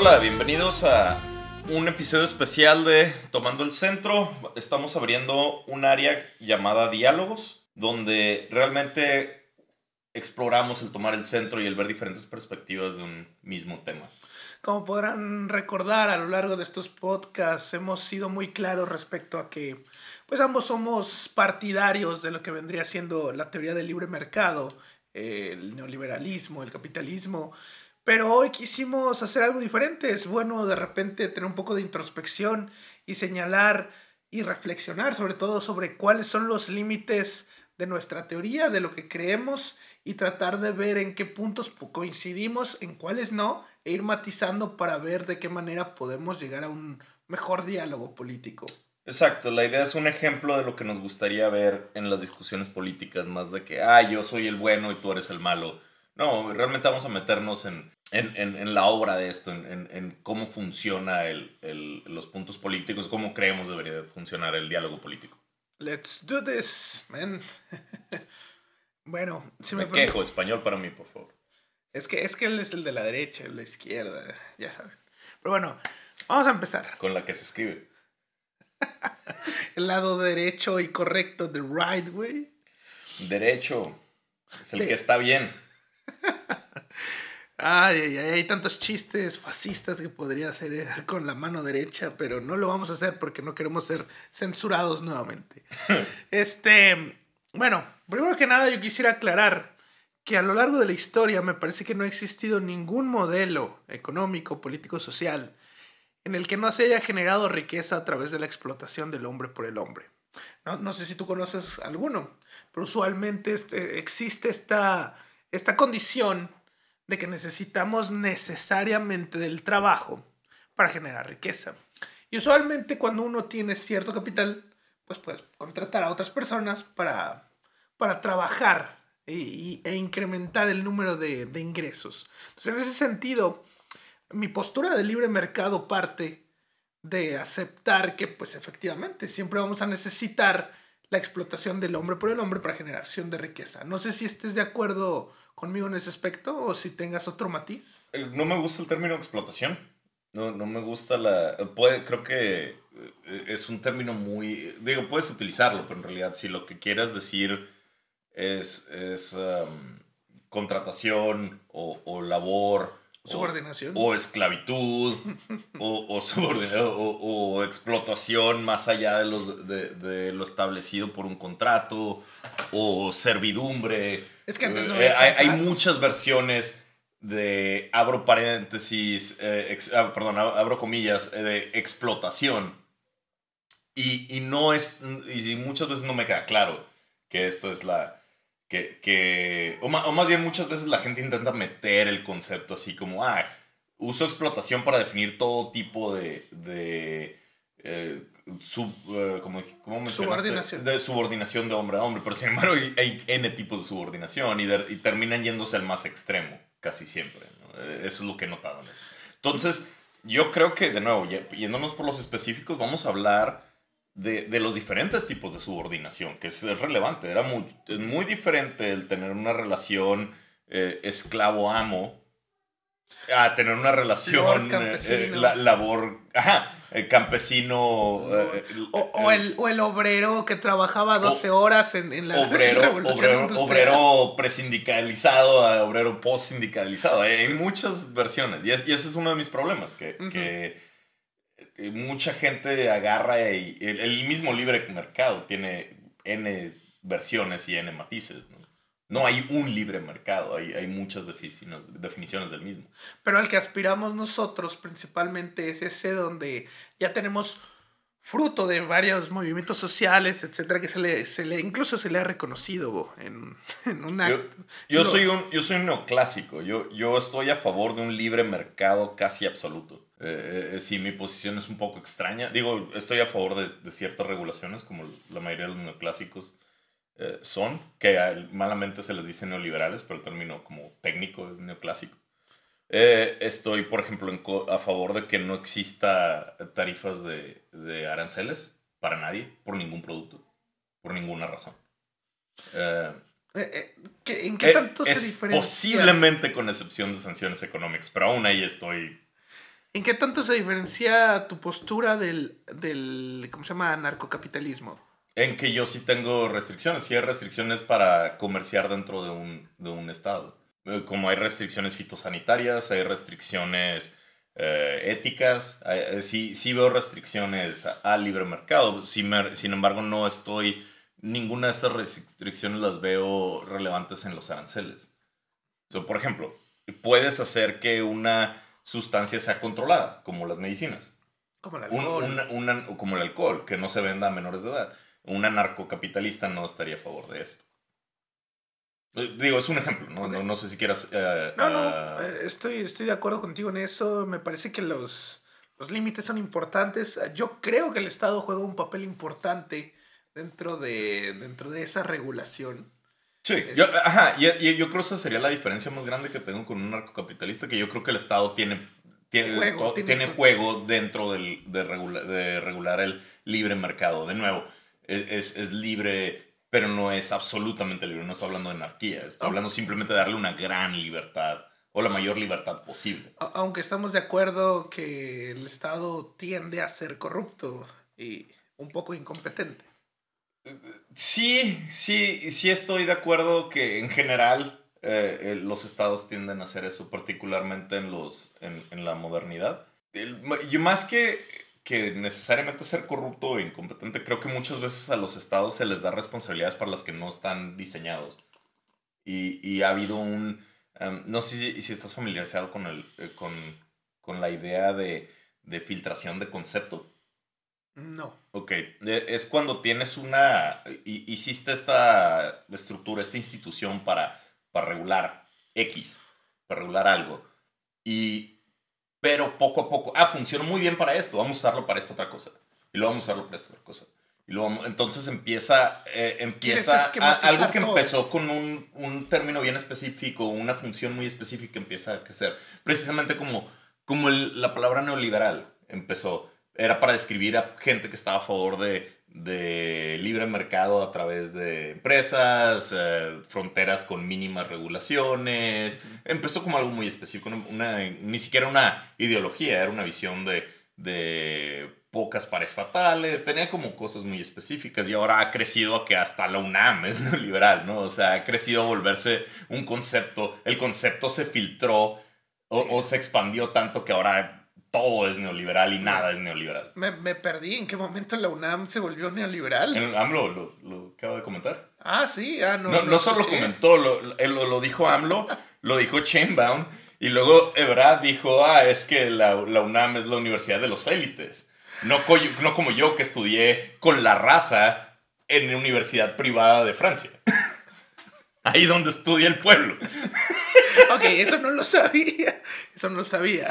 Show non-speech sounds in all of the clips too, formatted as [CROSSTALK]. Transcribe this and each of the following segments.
Hola, bienvenidos a un episodio especial de Tomando el Centro. Estamos abriendo un área llamada Diálogos, donde realmente exploramos el tomar el centro y el ver diferentes perspectivas de un mismo tema. Como podrán recordar a lo largo de estos podcasts, hemos sido muy claros respecto a que pues ambos somos partidarios de lo que vendría siendo la teoría del libre mercado, el neoliberalismo, el capitalismo, pero hoy quisimos hacer algo diferente. Es bueno de repente tener un poco de introspección y señalar y reflexionar sobre todo sobre cuáles son los límites de nuestra teoría, de lo que creemos y tratar de ver en qué puntos coincidimos, en cuáles no, e ir matizando para ver de qué manera podemos llegar a un mejor diálogo político. Exacto, la idea es un ejemplo de lo que nos gustaría ver en las discusiones políticas, más de que, ah, yo soy el bueno y tú eres el malo. No, realmente vamos a meternos en, en, en, la obra de esto, en, cómo funciona el, el, los puntos políticos, cómo creemos debería funcionar el diálogo político. Let's do this, man. [LAUGHS] bueno, si me, me quejo, español para mí, por favor. Es que, es que él es el de la derecha, el de la izquierda, ya saben. Pero bueno, vamos a empezar. Con la que se escribe. [LAUGHS] el lado derecho y correcto, the right way. Derecho es el que está bien. [LAUGHS] Ay, ay, hay tantos chistes fascistas que podría hacer [LAUGHS] con la mano derecha, pero no lo vamos a hacer porque no queremos ser censurados nuevamente. [LAUGHS] este, bueno, primero que nada yo quisiera aclarar que a lo largo de la historia me parece que no ha existido ningún modelo económico, político, social en el que no se haya generado riqueza a través de la explotación del hombre por el hombre. No, no sé si tú conoces alguno, pero usualmente este, existe esta, esta condición de que necesitamos necesariamente del trabajo para generar riqueza. Y usualmente cuando uno tiene cierto capital, pues puedes contratar a otras personas para, para trabajar e, e incrementar el número de, de ingresos. Entonces, en ese sentido, mi postura de libre mercado parte de aceptar que, pues efectivamente, siempre vamos a necesitar la explotación del hombre por el hombre para generación de riqueza. No sé si estés de acuerdo conmigo en ese aspecto o si tengas otro matiz. Eh, no me gusta el término explotación. No, no me gusta la... Creo que eh, es un término muy... Digo, puedes utilizarlo, pero en realidad si lo que quieras decir es, es contratación o, o labor Subordinación. O, esclavitud, [LAUGHS] o, o, explotación más allá de, los, de, lo establecido por un contrato, o servidumbre. Es que antes no eh, hay, muchas versiones de, abro paréntesis, eh, ah, perdón, abro comillas, eh, de explotación. Y, y, no es, y muchas veces no me queda claro que esto es la, que, que o, más, bien muchas veces la gente intenta meter el concepto así como, ah, uso explotación para definir todo tipo de, de eh, sub, eh, como, subordinación. De subordinación de hombre a hombre, pero sin embargo hay, N tipos de subordinación y, y, terminan yéndose al más extremo, casi siempre. Eso es lo que he notado en esto. Entonces, yo creo que, de nuevo, yéndonos por los específicos, vamos a hablar de, de, los diferentes tipos de subordinación, que es, relevante. Era muy, es muy diferente el tener una relación eh, esclavo-amo a tener una relación labor, eh, la, labor ajá, campesino o, o, el, o, el, obrero que trabajaba 12 horas en, en la [LAUGHS] obrero, obrero, obrero presindicalizado a obrero postsindicalizado hay muchas versiones y, ese es uno de mis problemas que, que mucha gente agarra y el, mismo libre mercado tiene N versiones y N matices. ¿no? hay un libre mercado, hay, hay muchas definiciones, definiciones del mismo. Pero al que aspiramos nosotros principalmente es ese donde ya tenemos fruto de varios movimientos sociales, etcétera, que se le, se le incluso se le ha reconocido en, en un acto. Yo, soy un, yo soy un neoclásico, yo, yo estoy a favor de un libre mercado casi absoluto. Eh, eh, sí, mi posición es un poco extraña. Digo, estoy a favor de, ciertas regulaciones, como la mayoría de los neoclásicos eh, son, que malamente se les dice neoliberales, pero el término como técnico es neoclásico. estoy, por ejemplo, a favor de que no exista tarifas de, de, aranceles para nadie, por ningún producto, por ninguna razón. ¿En qué tanto se diferencia? Posiblemente con excepción de sanciones económicas, pero aún ahí estoy ¿En qué tanto se diferencia tu postura del, del ¿cómo se llama? narcocapitalismo? En que yo sí tengo restricciones, sí hay restricciones para comerciar dentro de un, de un estado. Eh, como hay restricciones fitosanitarias, hay restricciones eh, éticas, eh, sí, sí veo restricciones al libre mercado. Sin, sin embargo, no estoy, ninguna de estas restricciones las veo relevantes en los aranceles. por ejemplo, puedes hacer que una sustancia sea controlada, como las medicinas. Como el alcohol. como el alcohol, que no se venda a menores de edad. Un anarcocapitalista no estaría a favor de esto. Eh, digo, es un ejemplo, ¿no? No, sé si quieras... Eh, no, no, eh, estoy, estoy de acuerdo contigo en eso. Me parece que los, los límites son importantes. Yo creo que el Estado juega un papel importante dentro de, dentro de esa regulación. Sí, yo, ajá, y, yo creo que esa sería la diferencia más grande que tengo con un narcocapitalista, que yo creo que el Estado tiene, tiene, juego, tiene, juego dentro del, de, de regular el libre mercado. De nuevo, e, es, es libre pero no es absolutamente libre. No estoy hablando de anarquía, estoy hablando simplemente de darle una gran libertad o la mayor libertad posible. Aunque estamos de acuerdo que el Estado tiende a ser corrupto y un poco incompetente. Sí, sí, sí estoy de acuerdo que en general eh, eh, los estados tienden a hacer eso, particularmente en, los, en, en la modernidad. yo más que que necesariamente ser corrupto o incompetente, creo que muchas veces a los estados se les da responsabilidades para las que no están diseñados. Y, y ha habido un... Em, no sé si, si, estás familiarizado con, el, eh, con, con la idea de, de, filtración de concepto. No. Ok, es cuando tienes una... Hiciste esta estructura, esta institución para, para regular X, para regular algo. Y pero poco a poco, ah, funciona muy bien para esto, vamos a usarlo para esta otra cosa. Y luego vamos a usarlo para esta otra cosa. Y luego, entonces empieza, eh, empieza algo que empezó con un, un, término bien específico, una función muy específica empieza a crecer. Precisamente como, como la palabra neoliberal empezó. Era para describir a gente que estaba a favor de de libre mercado a través de empresas, eh, fronteras con mínimas regulaciones. Empezó como algo muy específico, una, ni siquiera una ideología, era una visión de, de pocas paraestatales, tenía como cosas muy específicas y ahora ha crecido a que hasta la UNAM es [LAUGHS] neoliberal, ¿no? O sea, ha crecido a volverse un concepto, el concepto se filtró o, o se expandió tanto que ahora todo es neoliberal y nada es neoliberal. Me, me, perdí. ¿En qué momento la UNAM se volvió neoliberal? El AMLO lo, lo acaba de comentar. Ah, sí. Ah, no, no, no, solo lo comentó, lo, lo, lo, dijo AMLO, lo dijo Chainbound. Y luego Ebrard dijo, ah, es que la, la UNAM es la universidad de los élites. No, no como yo que estudié con la raza en una universidad privada de Francia. [LAUGHS] Ahí donde estudia el pueblo. Ok, eso no lo sabía. Eso no lo sabía.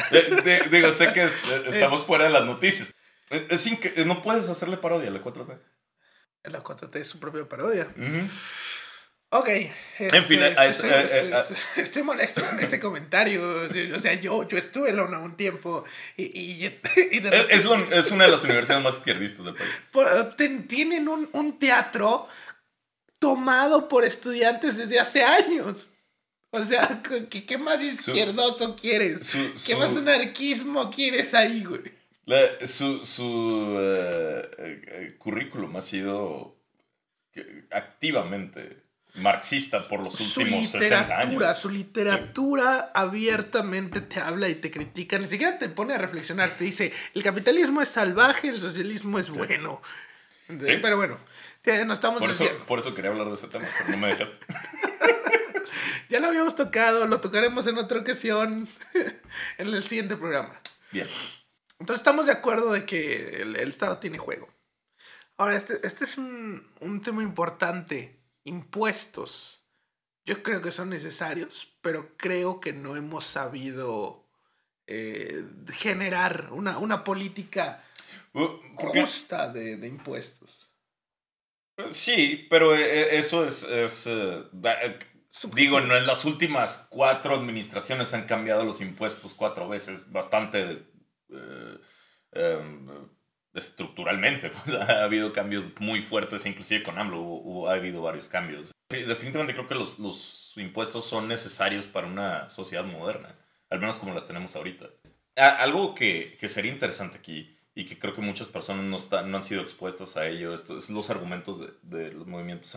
digo, sé que [LAUGHS] estamos fuera de las noticias. Es, no puedes hacerle parodia a la 4T. La 4T es su propia parodia. Ok. en fin, este, eh, ah. estoy, molesto con ese comentario. O sea, yo, yo estuve en la un tiempo y, y, es, es, una de las universidades más izquierdistas del país. Tienen un, un teatro tomado por estudiantes desde hace años. O sea, ¿qué, más izquierdoso quieres? ¿Qué más anarquismo quieres ahí, güey? su su eh, eh, currículum ha sido activamente marxista por los últimos 60 años. Su literatura abiertamente te habla y te critica, ni siquiera te pone a reflexionar, te dice, el capitalismo es salvaje, el socialismo es bueno. Sí. Pero bueno, no estamos por eso, por eso quería hablar de ese tema, pero no me dejaste. [LAUGHS] [LAUGHS] ya lo habíamos tocado, lo tocaremos en otra ocasión [LAUGHS] en el siguiente programa. Bien. Entonces estamos de acuerdo de que el, Estado tiene juego. Ahora, este, este es un, un, tema importante. Impuestos. Yo creo que son necesarios, pero creo que no hemos sabido eh, generar una, una política justa de, de impuestos. Sí, pero eh, eh, eso es, es eh, digo, no en las últimas cuatro administraciones han cambiado los impuestos cuatro veces, bastante em, estructuralmente. [LAUGHS] Pues, ha habido cambios muy fuertes, inclusive con AMLO ha habido varios cambios. Definitivamente creo que los, los impuestos son necesarios para una sociedad moderna, al menos como las tenemos ahorita. algo que, que, sería interesante aquí y que creo que muchas personas no, están, no han sido expuestas a ello, esto es los argumentos de, de los movimientos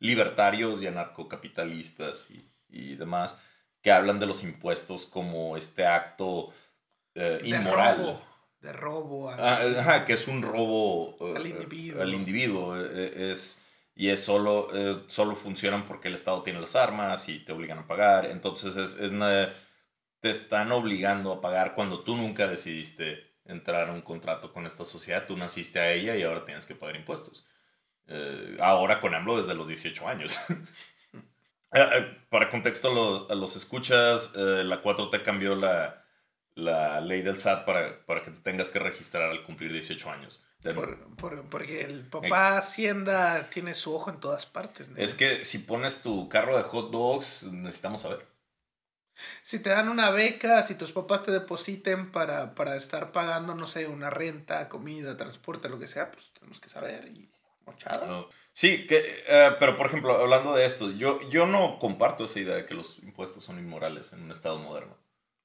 anarco-libertarios y anarcocapitalistas y, y demás, que hablan de los impuestos como este acto eh, inmoral. De robo. Ah, ajá, que es un robo eh, al individuo. Al individuo. Eh, es, y es solo, solo funcionan porque el Estado tiene las armas y te obligan a pagar. Entonces es, es te están obligando a pagar cuando tú nunca decidiste entrar a un contrato con esta sociedad. Tú naciste a ella y ahora tienes que pagar impuestos. Ahora con AMLO desde los 18 años. [LAUGHS] Para contexto a los escuchas, la 4T cambió la, la ley del SAT para, para que te tengas que registrar al cumplir 18 años. porque el papá Hacienda tiene su ojo en todas partes. Es que si pones tu carro de hot dogs, necesitamos saber. Si te dan una beca, si tus papás te depositen para, para estar pagando, no sé, una renta, comida, transporte, lo que sea, pues tenemos que saber. Y Sí, que, eh, pero por ejemplo, hablando de esto, yo, yo no comparto esa idea de que los impuestos son inmorales en un Estado moderno.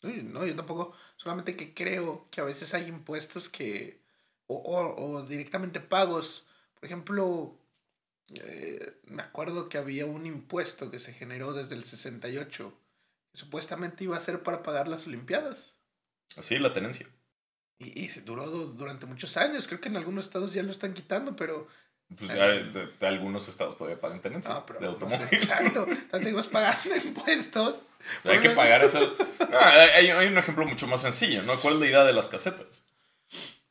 No, yo tampoco. Solamente que creo que a veces hay impuestos que. O, o, directamente pagos. Por ejemplo, eh, me acuerdo que había un impuesto que se generó desde el 68. Que supuestamente iba a ser para pagar las Olimpiadas. Sí, la tenencia. Y, y se duró durante muchos años. Creo que en algunos estados ya lo están quitando, pero pues de, algunos estados todavía pagan tenencia ah, de automóvil. exacto. Entonces seguimos pagando [LAUGHS] impuestos. Hay que pagar eso. [LAUGHS] hay, un ejemplo mucho más sencillo, ¿no? ¿Cuál es la idea de las casetas?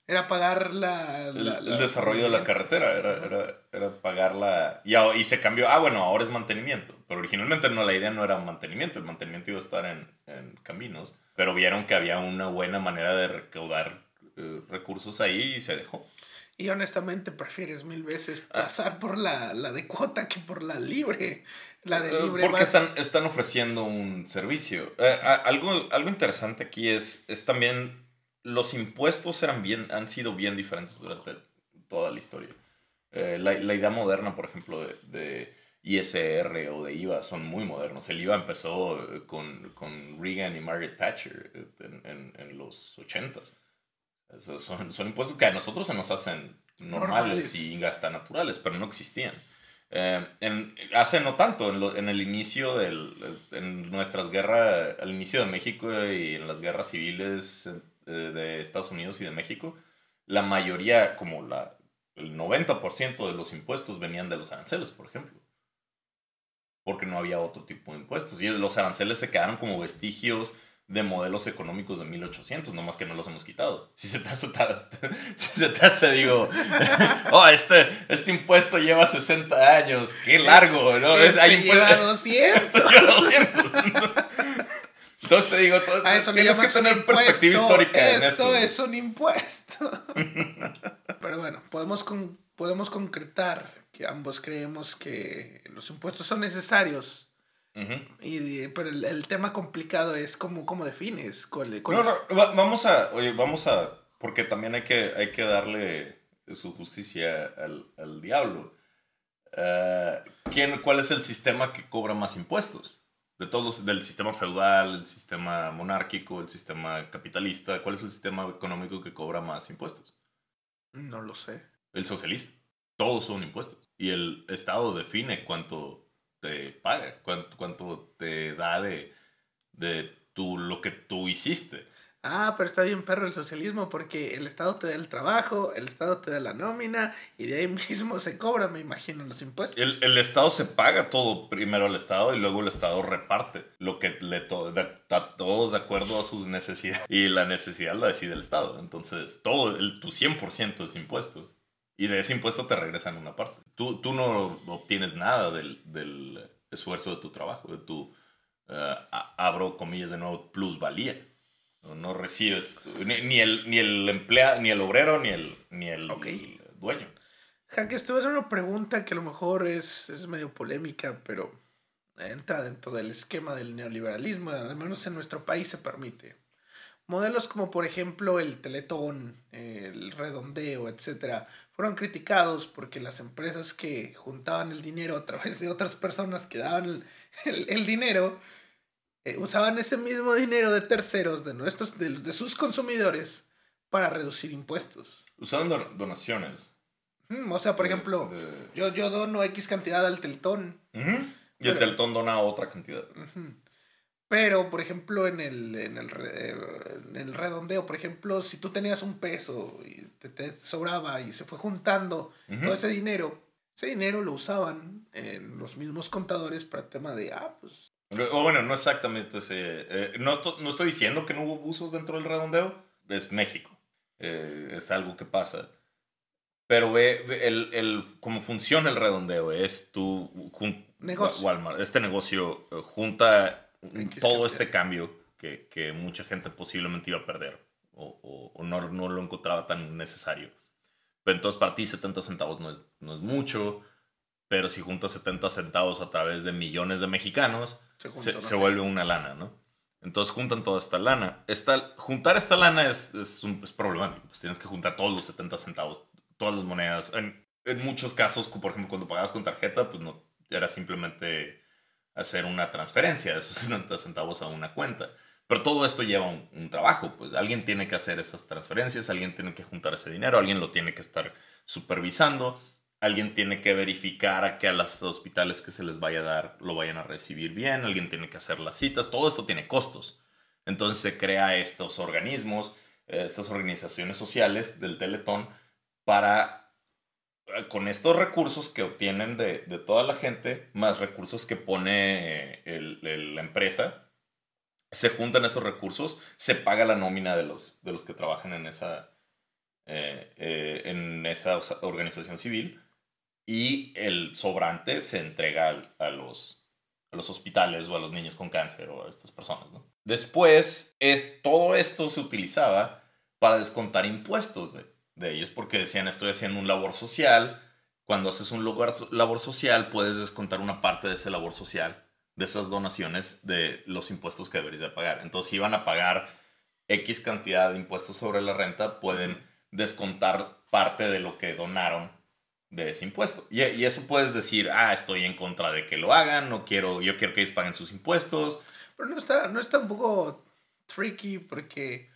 Era pagar la... el, desarrollo de la carretera, era, era, era pagar Y, y, se cambió, ah, bueno, ahora es mantenimiento. Pero originalmente no, la idea no era mantenimiento, el mantenimiento iba a estar en, en caminos. Pero vieron que había una buena manera de recaudar eh, recursos ahí y se dejó. Y honestamente prefieres mil veces ah. pasar por la, la, de cuota que por la libre. La de eh, libre. Porque están, están ofreciendo un servicio. Eh, algo, algo interesante aquí es, es también los impuestos eran bien, han sido bien diferentes durante toda la historia. Eh, la, la, idea moderna, por ejemplo, de, de, ISR o de IVA son muy modernos. El IVA empezó con, con Reagan y Margaret Thatcher en, en, en los 80s son, son impuestos que a nosotros se nos hacen normales, y hasta naturales, pero no existían. Eh, en, hace no tanto, en, en el inicio en nuestras guerras, al inicio de México y en las guerras civiles eh, de Estados Unidos y de México, la mayoría, como la, el 90% de los impuestos venían de los aranceles, por ejemplo. Porque no había otro tipo de impuestos. Y los aranceles se quedaron como vestigios de modelos económicos de 1800, nomás que no los hemos quitado. Si se te hace, [LAUGHS] si se te hace digo, [LAUGHS] oh, este, este impuesto lleva 60 años, qué largo, ¿no? Este hay lleva [LAUGHS] 200. lleva 200. Entonces te digo, tienes que tener perspectiva histórica en esto. Esto es un impuesto. Pero bueno, podemos, podemos concretar que ambos creemos que los impuestos son necesarios y, pero el, tema complicado es cómo, cómo defines. Cuál, no, no, vamos a, oye, vamos a, porque también hay que, hay que darle su justicia al, al diablo. Uh, ¿quién, ¿Cuál es el sistema que cobra más impuestos? De todos del sistema feudal, el sistema monárquico, el sistema capitalista, ¿cuál es el sistema económico que cobra más impuestos? No lo sé. El socialista. Todos son impuestos. Y el Estado define cuánto te paga, cuánto, cuánto te da de, de tu, lo que tú hiciste. Ah, pero está bien perro el socialismo porque el Estado te da el trabajo, el Estado te da la nómina y de ahí [LAUGHS] mismo se cobra, me imagino, los impuestos. El, el Estado se paga todo primero al Estado y luego el Estado reparte lo que le to a todos de acuerdo a sus necesidades y la necesidad la decide el Estado. Entonces, todo, el, tu 100% es impuesto. Y de ese impuesto te regresan una parte. Tú, tú no obtienes nada del, del esfuerzo de tu trabajo, de tu, uh, abro comillas de nuevo, plusvalía. No, no recibes ni, el, ni el empleado, ni el obrero, ni el, ni el, dueño. Jaques, te voy a hacer una pregunta que a lo mejor es, es medio polémica, pero entra dentro del esquema del neoliberalismo, al menos en nuestro país se permite. Modelos como por ejemplo el teletón, el redondeo, etcétera, fueron criticados porque las empresas que juntaban el dinero a través de otras personas que daban el, dinero, eh, usaban ese mismo dinero de terceros, de, nuestros, de, de sus consumidores, para reducir impuestos. Usaban donaciones. o sea, por ejemplo, Yo, yo dono X cantidad al Teltón. Y el Teltón dona otra cantidad. Pero, por ejemplo, en el, en el, en el redondeo, por ejemplo, si tú tenías un peso y te, sobraba y se fue juntando todo ese dinero, ese dinero lo usaban en los mismos contadores para el tema de, ah, pues... O bueno, no exactamente ese... Eh, no, no, estoy diciendo que no hubo abusos dentro del redondeo, es México. Eh, es algo que pasa. Pero ve, el, el, cómo funciona el redondeo. Es tu negocio. Walmart, este negocio eh, junta todo este cambio que, que, mucha gente posiblemente iba a perder o, o, no, no, lo encontraba tan necesario. Pero entonces para ti 70 centavos no es, no es mucho, pero si juntas 70 centavos a través de millones de mexicanos, se, se, vuelve una lana, ¿no? Entonces juntan toda esta lana. Esta, juntar esta lana es, es, un, es, problemático. Pues tienes que juntar todos los 70 centavos, todas las monedas. En, en, muchos casos, por ejemplo, cuando pagabas con tarjeta, pues no era simplemente hacer una transferencia de esos [LAUGHS] 70 centavos a una cuenta. Pero todo esto lleva un, trabajo, pues alguien tiene que hacer esas transferencias, alguien tiene que juntar ese dinero, alguien lo tiene que estar supervisando, alguien tiene que verificar a que a los hospitales que se les vaya a dar lo vayan a recibir bien, alguien tiene que hacer las citas, todo esto tiene costos. Entonces se crea estos organismos, eh, estas organizaciones sociales del Teletón para, con estos recursos que obtienen de, de toda la gente, más recursos que pone el, la empresa, se juntan esos recursos, se paga la nómina de los, de los que trabajan en esa, eh, en esa organización civil y el sobrante se entrega a, los, a los hospitales o a los niños con cáncer o a estas personas. Después, es, todo esto se utilizaba para descontar impuestos de, de ellos porque decían estoy haciendo un labor social. Cuando haces un lugar, labor social puedes descontar una parte de ese labor social, de esas donaciones, de los impuestos que deberías de pagar. Entonces, si iban a pagar X cantidad de impuestos sobre la renta, pueden descontar parte de lo que donaron de ese impuesto. Y, y, eso puedes decir, ah, estoy en contra de que lo hagan, no quiero, yo quiero que ellos paguen sus impuestos. Pero no está, no está un poco tricky porque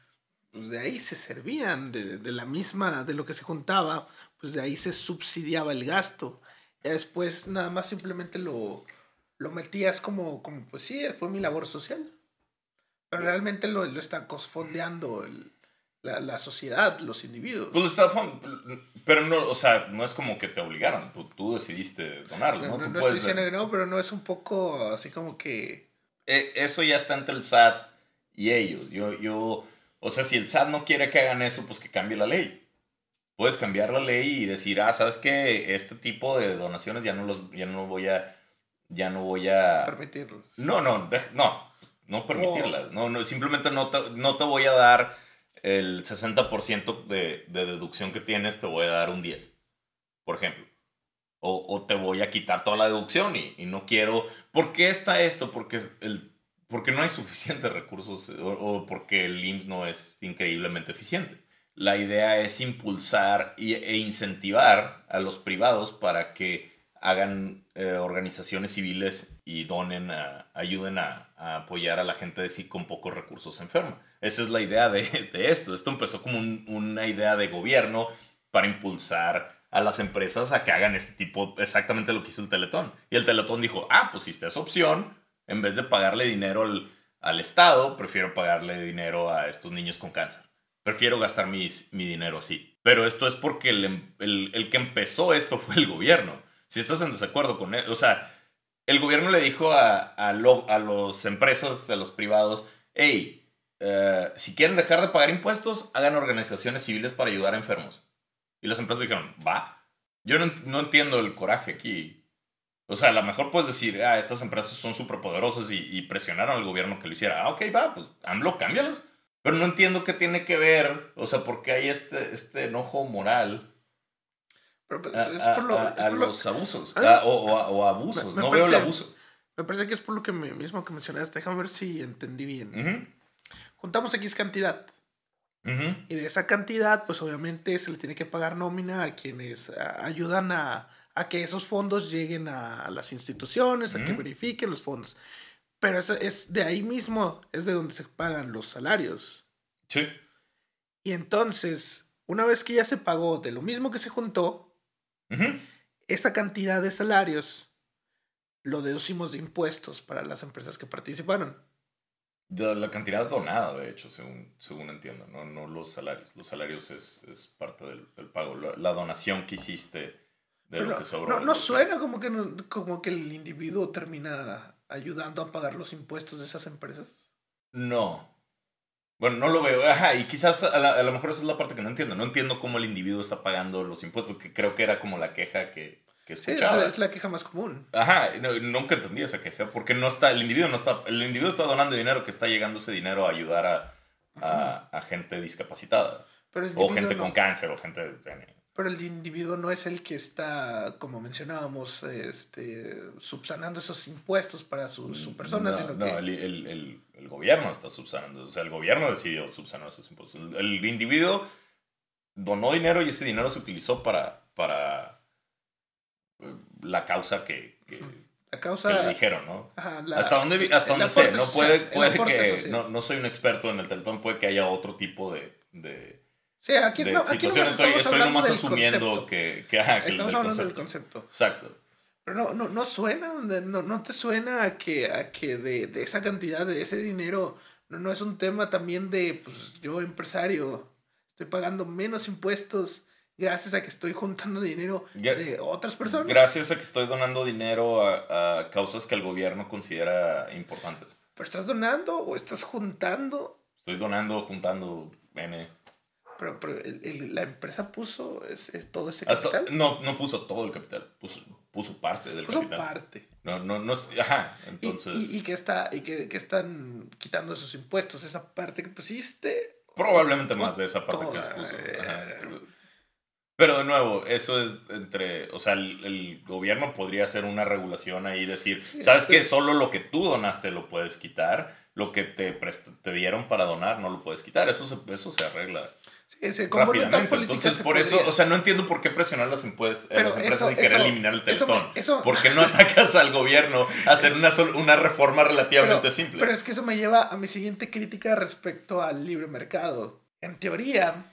pues, de ahí se servían, de, de, la misma, de lo que se juntaba, pues de ahí se subsidiaba el gasto. Ya después nada más simplemente lo, lo metías como, como, pues sí, fue mi labor social. Pero realmente lo, lo está cosfondeando el, la, la, sociedad, los individuos. Pues pero no, o sea, no es como que te obligaron, tú, tú decidiste donarlo, ¿no? No, no, estoy diciendo que no, pero no es un poco así como que... E, eso ya está entre el SAT y ellos. Yo, yo, o sea, si el SAT no quiere que hagan eso, pues que cambie la ley. Puedes cambiar la ley y decir, ah, ¿sabes qué? Este tipo de donaciones ya no los, ya no voy a, ya no voy a... Permitirlos. No, no, no, no permitirlas. No, no, simplemente no te, no te voy a dar el 60% de, de, deducción que tienes, te voy a dar un 10, por ejemplo. O, o te voy a quitar toda la deducción y, y, no quiero... ¿Por qué está esto? Porque, el, porque no hay suficientes recursos o, o, porque el IMSS no es increíblemente eficiente. La idea es impulsar e incentivar a los privados para que hagan eh, organizaciones civiles y donen, a, ayuden a, apoyar a la gente de sí con pocos recursos enferma. Esa es la idea de, de esto. Esto empezó como un, una idea de gobierno para impulsar a las empresas a que hagan este tipo, exactamente lo que hizo el Teletón. Y el Teletón dijo, ah, pues si esta es opción, en vez de pagarle dinero al, al Estado, prefiero pagarle dinero a estos niños con cáncer. Prefiero gastar mis, mi dinero así. Pero esto es porque el, el, el que empezó esto fue el gobierno si estás en desacuerdo con él, o sea, el gobierno le dijo a, a, lo, a las empresas, a los privados, hey, uh, si quieren dejar de pagar impuestos, hagan organizaciones civiles para ayudar a enfermos. Y las empresas dijeron, va. Yo no, no entiendo el coraje aquí. O sea, a lo mejor puedes decir, ah, estas empresas son súper poderosas y, y, presionaron al gobierno que lo hiciera. Ah, ok, va, pues AMLO, cámbialas. Pero no entiendo qué tiene que ver, o sea, por qué hay este, este enojo moral pero pues, es por lo, a, los abusos. Ah, o, o, abusos. no veo el abuso. Me parece que es por lo que mismo que mencionaste. Déjame ver si entendí bien. Juntamos X cantidad. Y de esa cantidad, pues obviamente se le tiene que pagar nómina a quienes ayudan a, a, que esos fondos lleguen a, las instituciones, a que verifiquen los fondos. Pero es, es de ahí mismo, es de donde se pagan los salarios. Sí. Y entonces, una vez que ya se pagó de lo mismo que se juntó, esa cantidad de salarios lo deducimos de impuestos para las empresas que participaron. De la cantidad donada, de hecho, según, según entiendo, no, no los salarios. Los salarios es, es parte del, del pago. La, la donación que hiciste de lo no, que no, suena como que, no- como que el individuo termina ayudando a pagar los impuestos de esas empresas. No. Bueno, no lo veo. Ajá, y quizás a, la- a lo mejor esa es la parte que no entiendo. No entiendo cómo el individuo está pagando los impuestos, que creo que era como la queja que, que Sí, escuchaba. es la queja más común. Ajá, no- nunca entendí esa queja, porque no está, el individuo no está, el individuo está donando dinero que está llegando ese dinero a ayudar a, a, a gente discapacitada, Pero o gente no- con cáncer, o gente... Pero el individuo no es el que está, como mencionábamos, este, subsanando esos impuestos para su, su persona, no, sino no, que... el, el- el- el gobierno está subsanando, o sea, el gobierno decidió subsanar esos impuestos. El, individuo donó dinero y ese dinero se utilizó para, para eh, la causa que, que, La que causa... le dijeron, ¿no? ajá, la- hasta donde, vi- hasta el donde sé, no puede, puede que, no, no soy un experto en el teletón, puede que haya otro tipo de, de, Sí, aquí, de no, aquí situaciones. Estoy, estoy nomás asumiendo concepto. que, que, ajá, que Estamos del hablando del concepto. concepto. Exacto. Pero no, no, no suena, no, no te suena a que, a que de, de esa cantidad, de ese dinero, no, no es un tema también de, pues yo empresario, estoy pagando menos impuestos gracias a que estoy juntando dinero de otras personas. Gracias a que estoy donando dinero a, a causas que el gobierno considera importantes. Pero estás donando o estás juntando, Estoy donando, juntando, N. pero, pero el- el- la empresa puso es, es todo ese Hasta- capital. no, no puso todo el capital, puso, puso parte del puso capital. parte. No, no, no, ajá, Y, entonces... y, y que, está, y que, que están quitando esos impuestos, esa parte que pusiste. Probablemente to- más de esa parte que eh, ajá. Pero de nuevo, eso es entre, o sea, el, el gobierno podría hacer una regulación ahí y decir, Sí, ¿sabes sí. qué? Solo lo que tú donaste lo puedes quitar, lo que te, dieron para donar no lo puedes quitar, eso se, eso se arregla Sí, sí, con voluntad rápidamente. política Entonces, por eso, o sea, no entiendo por qué presionar las, a Pero las empresas eso- y querer eso- eliminar el me- teletón. eso- ¿Por qué no atacas al gobierno a [LAUGHS] hacer una, una reforma relativamente pero, simple? Pero es que eso me lleva a mi siguiente crítica respecto al libre mercado. En teoría,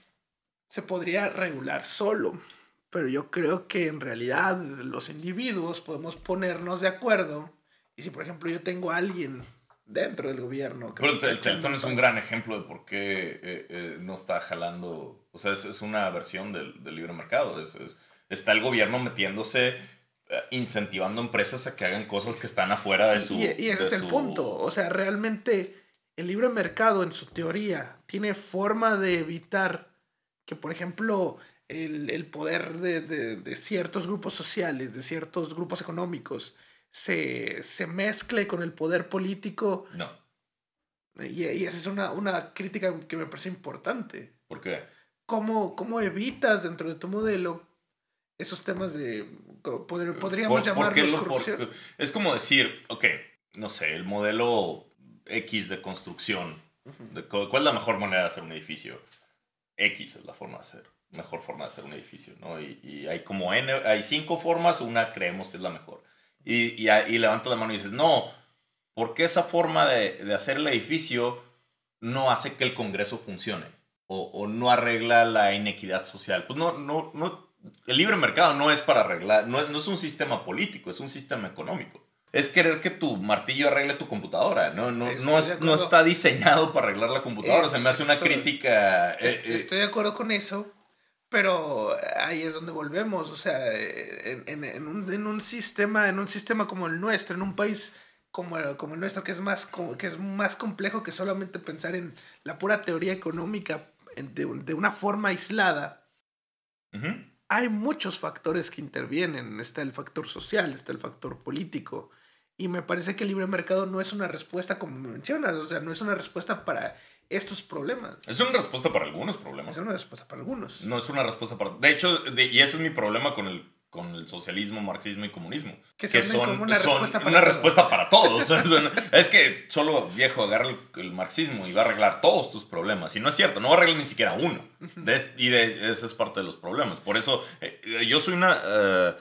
se podría regular solo, pero yo creo que en realidad los individuos podemos ponernos de acuerdo. Y si, por ejemplo, yo tengo a alguien dentro del gobierno... Pero el, el Teletón es un gran ejemplo de por qué eh, eh, no está jalando. O sea, es, es una versión del, del libre mercado. Es, es- está el gobierno metiéndose, eh, incentivando empresas a que hagan cosas que están afuera de su. y, y ese es el su- punto. O sea, realmente el libre mercado, en su teoría, tiene forma de evitar que, por ejemplo, el, el poder de, de- de ciertos grupos sociales, de ciertos grupos económicos, se, se mezcle con el poder político. No. Y, y esa es una, una crítica que me parece importante. ¿Por qué? ¿Cómo, cómo evitas dentro de tu modelo esos temas de... poder- podríamos Por- ¿por qué llamarlos lo- por- corrupción? es como decir, ok, no sé, el modelo X de construcción. cu- ¿Cuál es la mejor manera de hacer un edificio? X es la forma de hacer, mejor forma de hacer un edificio, ¿no? Y, y hay como N, hay cinco formas, una creemos que es la mejor. Y, y, y levantas la mano y dices, no, ¿por qué esa forma de, de hacer el edificio no hace que el Congreso funcione? O, o no arregla la inequidad social. Pues no, no, no, el libre mercado no es para arreglar, no, es- no es un sistema político, es un sistema económico. Es querer que tu martillo arregle tu computadora. No, no, Estoy no, es- no está diseñado para arreglar la computadora. Es- Se me hace una estoy- crítica. eh, Est- eh, Estoy de acuerdo con eso, pero ahí es donde volvemos. O sea, en, en- en un, en un sistema, en un sistema como el nuestro, en un país como el, como el nuestro, que es, más, que es más complejo que solamente pensar en la pura teoría económica de, de una forma aislada. ujú. Hay muchos factores que intervienen. Está el factor social, está el factor político. Y me parece que el libre mercado no es una respuesta como mencionas. O sea, no es una respuesta para estos problemas. Es una respuesta para algunos problemas. Es una respuesta para algunos. No es una respuesta para... De hecho, de- y ese es mi problema con el, con el socialismo, marxismo y comunismo. Que venden como una son respuesta para una todo. respuesta para todos. [LAUGHS] Es que solo viejo agarra el, el marxismo y va a arreglar todos tus problemas. Y no es cierto, no va a arreglar ni siquiera uno. De- y de, ese es parte de los problemas. Por eso, eh, eh, yo soy una eh,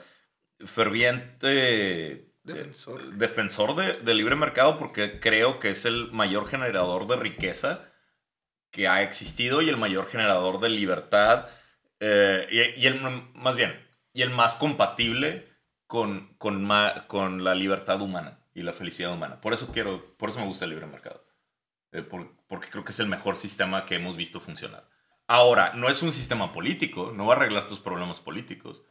ferviente Defensor. Eh, defensor de, del libre mercado porque creo que es el mayor generador de riqueza que ha existido y el mayor generador de libertad eh, y, el más bien y el más compatible con, con, con, la libertad humana y la felicidad humana. Por eso quiero, por eso me gusta el libre mercado. Eh, porque creo que es el mejor sistema que hemos visto funcionar. Ahora, no es un sistema político, no va a arreglar tus problemas políticos.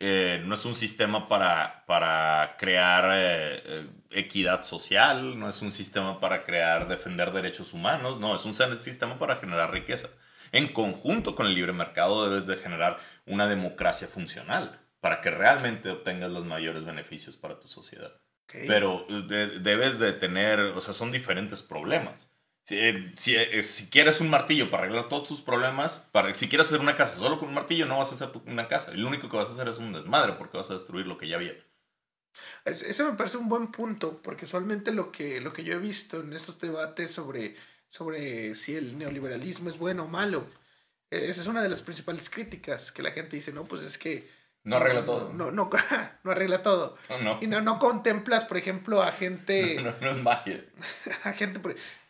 Eh, no es un sistema para, para crear eh, equidad social, no es un sistema para crear, defender derechos humanos, no, es un sistema para generar riqueza. En conjunto con el libre mercado debes de generar una democracia funcional para que realmente obtengas los mayores beneficios para tu sociedad. Pero debes de tener, o sea, son diferentes problemas. Si, eh, eh, si, quieres un martillo para arreglar todos tus problemas, para, si quieres hacer una casa solo con un martillo, no vas a hacer una casa. Lo único que vas a hacer es un desmadre porque vas a destruir lo que ya había. Ese me parece un buen punto, porque usualmente lo que, lo que yo he visto en estos debates sobre, sobre si el neoliberalismo es bueno o malo, e, esa es una de las principales críticas, que la gente dice, no, pues es que no arregla todo. No, no, no, [LAUGHS] arregla todo. Y no, no contemplas, por ejemplo, a gente. [LAUGHS] No, no, es magia. [LAUGHS] A gente.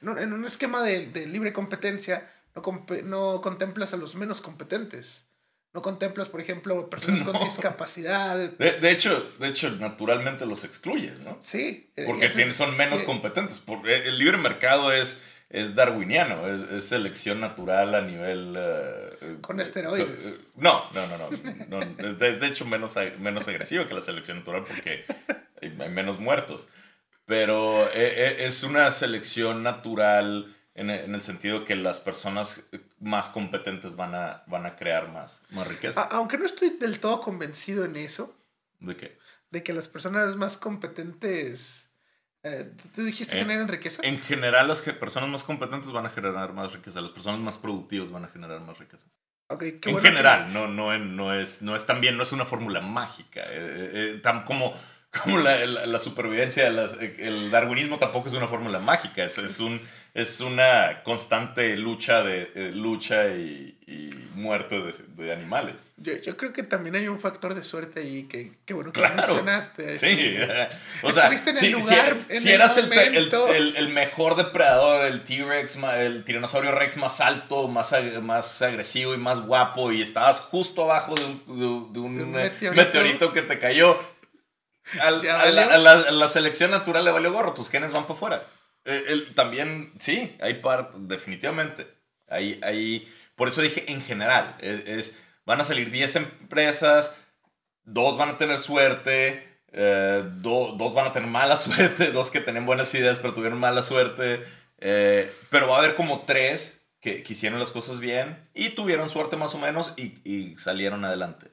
En un esquema de, de libre competencia, no, no contemplas a los menos competentes. No contemplas, por ejemplo, personas con discapacidad. De, hecho, de hecho, naturalmente los excluyes, ¿no? Sí. Eh, Porque son menos competentes. Eh, el libre mercado es es darwiniano, es, selección natural a nivel... Eh, Con esteroides. Eh, no, no, no, no, Es de hecho menos, menos agresivo que la selección natural porque hay menos muertos. Pero eh, es una selección natural en, el sentido que las personas más competentes van a, van a crear más, más riqueza. aunque no estoy del todo convencido en eso. ¿De qué? De que las personas más competentes eh, ¿Tú dijiste que generan riqueza? En general, las personas más competentes van a generar más riqueza. Las personas más productivas van a generar más riqueza. Okay, en general, no, no, no, es, no es también, no es una fórmula mágica. Eh, eh, como como la, la, supervivencia, el darwinismo tampoco es una fórmula mágica, es, es, un, es una constante lucha, de, lucha y, y muerte de, de animales. Yo, yo, creo que también hay un factor de suerte ahí que, que bueno, que mencionaste. Sí, [LAUGHS] o sea, en el lugar, si, eras el, el, el, mejor depredador, el T-Rex, el tiranosaurio Rex más alto, más, más agresivo y más guapo, y estabas justo abajo de un, de, un, meteorito. meteorito que te cayó a, la, selección natural le valió gorro, tus genes van para afuera. Eh, también, sí, hay parte, definitivamente. Hay, hay, por eso dije en general, e, es, van a salir 10 empresas, dos van a tener suerte, eh, dos van a tener mala [LAUGHS] suerte, dos que tienen buenas ideas pero tuvieron mala suerte, eh, pero va a haber como tres que, que, hicieron las cosas bien y tuvieron suerte más o menos y, y salieron adelante.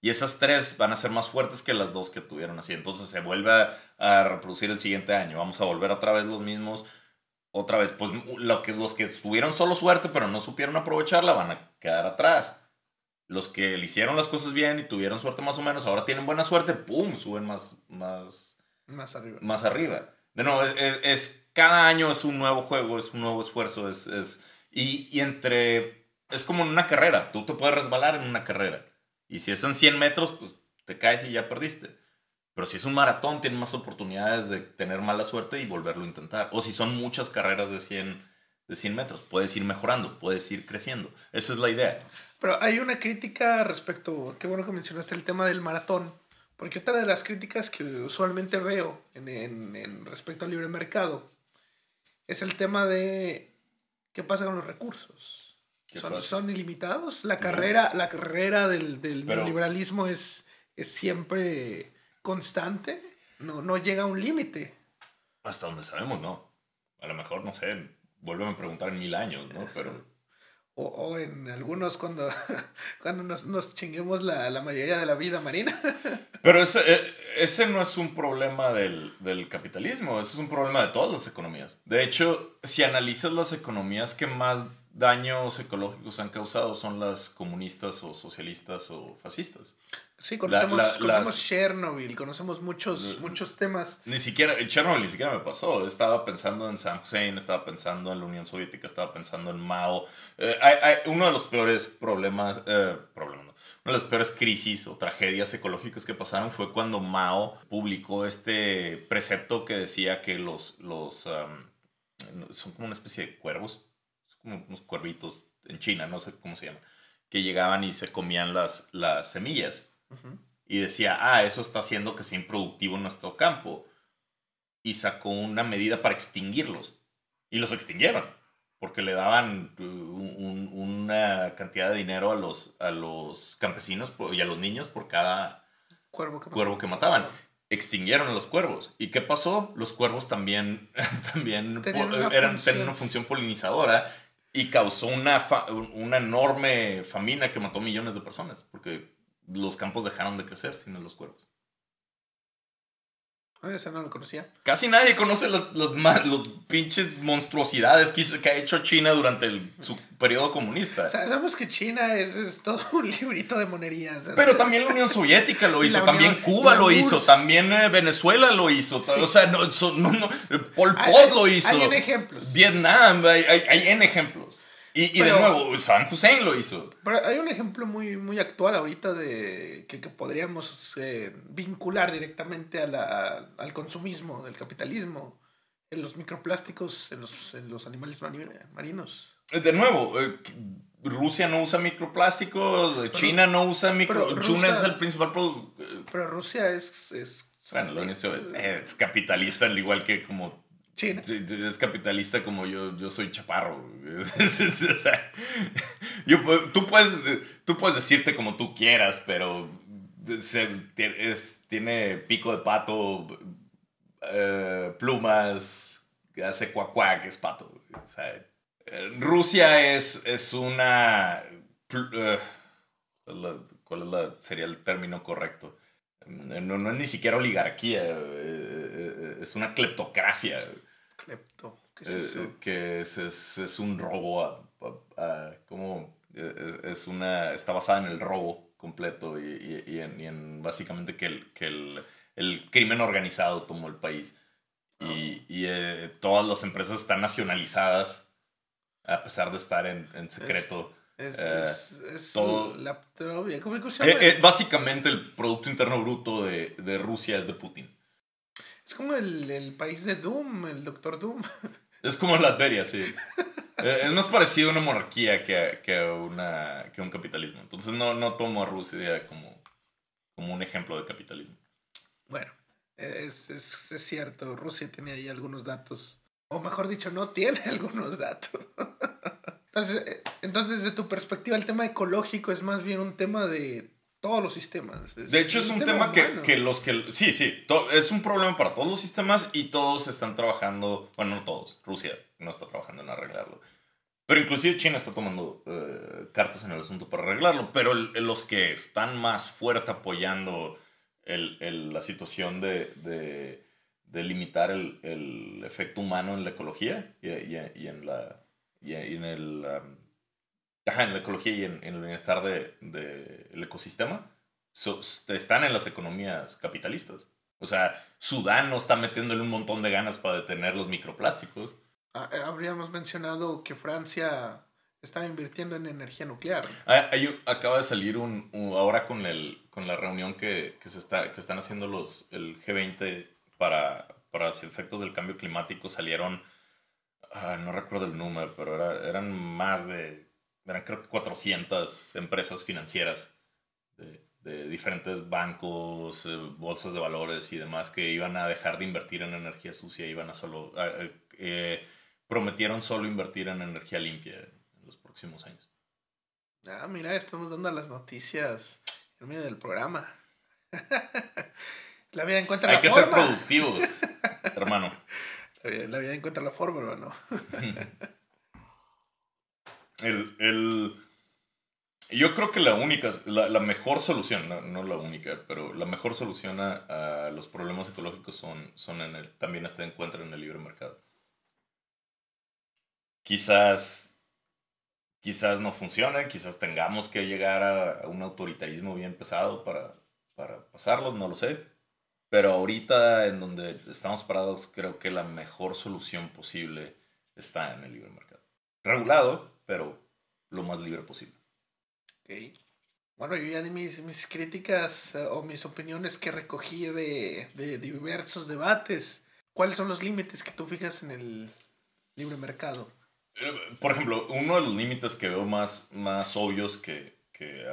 Y esas tres van a ser más fuertes que las dos que tuvieron así. Entonces se vuelve a, reproducir el siguiente año. Vamos a volver otra vez los mismos. Otra vez, pues lo que, los que tuvieron solo suerte pero no supieron aprovecharla van a quedar atrás. Los que le hicieron las cosas bien y tuvieron suerte más o menos, ahora tienen buena suerte, ¡pum! Suben más, más, más arriba. Más arriba. De nuevo, es, cada año es un nuevo juego, es un nuevo esfuerzo. Es, es, y, y entre... Es como en una carrera. Tú te puedes resbalar en una carrera y si es en 100 metros, pues te caes y ya perdiste. Pero si es un maratón, tienes más oportunidades de tener mala suerte y volverlo a intentar. O si son muchas carreras de 100, de 100 metros, puedes ir mejorando, puedes ir creciendo. Esa es la idea. Pero hay una crítica respecto, qué bueno que mencionaste el tema del maratón, porque otra de las críticas que usualmente veo en, en, en respecto al libre mercado es el tema de qué pasa con los recursos. Son, son, ilimitados. La carrera, la carrera del, del liberalismo es, es siempre constante. No, no llega a un límite. Hasta donde sabemos, no. A lo mejor, no sé, vuelven a preguntar en mil años, ¿no? Pero... O, o en algunos cuando, [LAUGHS] cuando nos, nos chinguemos la, la, mayoría de la vida marina. [LAUGHS] Pero ese, eh, ese no es un problema del, del, capitalismo, ese es un problema de todas las economías. De hecho, si analizas las economías que más daños ecológicos han causado son las comunistas o socialistas o fascistas. Sí, conocemos, Chernobyl, conocemos muchos, muchos temas. Ni siquiera, Chernobyl ni siquiera me pasó. Estaba pensando en San Hussein, estaba pensando en la Unión Soviética, estaba pensando en Mao. Eh, hay, uno de los peores problemas, eh, problemas una de las peores crisis o tragedias ecológicas que pasaron fue cuando Mao publicó este precepto que decía que los, los son como una especie de cuervos, unos cuervitos en China, no sé cómo se llama, que llegaban y se comían las, las semillas. Y decía, ah, eso está haciendo que sea improductivo nuestro campo. Y sacó una medida para extinguirlos. Y los extinguieron porque le daban uh, una cantidad de dinero a los, a los campesinos y a los niños por cada cuervo que, cuervo que mataban. Extinguieron a los cuervos. ¿Y qué pasó? Los cuervos también, [LAUGHS] también tenían, una eran, función. una función polinizadora y causó una, una enorme famina que mató millones de personas porque los campos dejaron de crecer sin los cuervos. Ah, esa no lo conocía. Casi nadie conoce los, los, los pinches monstruosidades que, hizo, que, ha hecho China durante su periodo comunista. sabemos que China es, es, todo [LAUGHS] un librito de monerías. Pero también la Unión Soviética lo [LAUGHS] hizo, también Cuba lo hizo, también eh, Venezuela lo hizo. O sea, no, no, no Pol Pot lo hizo. Hay en ejemplos. Vietnam, hay, hay, hay en ejemplos. Y, de nuevo, Saddam Hussein lo hizo. Pero hay un ejemplo muy, muy actual ahorita de que, podríamos eh, vincular directamente a la, al consumismo, del capitalismo, en los microplásticos, en los, en los animales marinos. De nuevo, eh, Rusia no usa microplásticos, China no usa microplásticos, China es el principal producto. Eh, pero Rusia es... es bueno, es capitalista, al igual que como es capitalista como yo, yo soy chaparro. [LAUGHS] tú, puedes, tú puedes decirte como tú quieras, pero tiene pico de pato, eh, plumas, hace cuacuac, es pato. Rusia es, es una... Eh, ¿Cuál sería el término correcto? No, no, es ni siquiera oligarquía, eh, es una cleptocracia. ¿Qué es eh, eso? que es, es, un robo como es, una está basada en el robo completo y, y, en, básicamente que, el, que el, el, crimen organizado tomó el país ah. y, y eh, todas las empresas están nacionalizadas a pesar de estar en, en secreto. Es, eh, todo, la, ¿cómo se llama? básicamente el Producto Interno Bruto de, de Rusia es de Putin. Es como el, el país de Doom, el Doctor Doom. [LAUGHS] Es como Latveria, sí. Eh, es más parecido a una monarquía que, que, una, que un capitalismo. Entonces no, no tomo a Rusia como, como un ejemplo de capitalismo. Bueno, es, es, es cierto, Rusia tiene ahí algunos datos. O mejor dicho, no tiene [LAUGHS] algunos datos. [LAUGHS] Entonces, eh, entonces, desde tu perspectiva, el tema ecológico es más bien un tema de todos los sistemas. de hecho, es un, tema, que, que, los que... Sí, sí, es un problema para todos los sistemas y todos están trabajando, bueno, no todos, Rusia no está trabajando en arreglarlo. Pero inclusive China está tomando eh, cartas en el asunto para arreglarlo. Pero los que están más fuerte apoyando el, el, la situación de, de, de limitar el, el, efecto humano en la ecología y, y, en, la, y en el... Um, en la ecología y en, el bienestar del de, ecosistema están en las economías capitalistas. O sea, Sudán no está metiéndole un montón de ganas para detener los microplásticos. Ah, eh, habríamos mencionado que Francia estaba invirtiendo en energía nuclear. Ah, acaba de salir un, ahora con, el, con la reunión que, que, se está, que están haciendo los, el G20 para, para los efectos del cambio climático. Salieron, ah, no recuerdo el número, pero era, eran más de eran creo que 400 empresas financieras de, de diferentes bancos, eh, bolsas de valores y demás que iban a dejar de invertir en energía sucia, iban a solo, eh, prometieron solo invertir en energía limpia en los próximos años. Ah, mira, estamos dando las noticias en medio del programa. [LAUGHS] la vida encuentra Hay la forma. Hay que ser productivos, [LAUGHS] hermano. La vida, la vida encuentra la forma, hermano. [LAUGHS] El, el, yo creo que la única, la, la mejor solución, no, no, la única, pero la mejor solución a, a, los problemas ecológicos son, son en el, también se encuentra en el libre mercado. Quizás quizás no funcione, quizás tengamos que llegar a, un autoritarismo bien pesado para, para pasarlos, no lo sé. Pero ahorita en donde estamos parados, creo que la mejor solución posible está en el libre mercado. Regulado, pero lo más libre posible. Ok. Bueno, yo ya di mis, mis críticas eh, o mis opiniones que recogí de, de diversos debates. ¿Cuáles son los límites que tú fijas en el libre mercado? Eh, por ejemplo, uno de los límites que veo más, más obvios que, que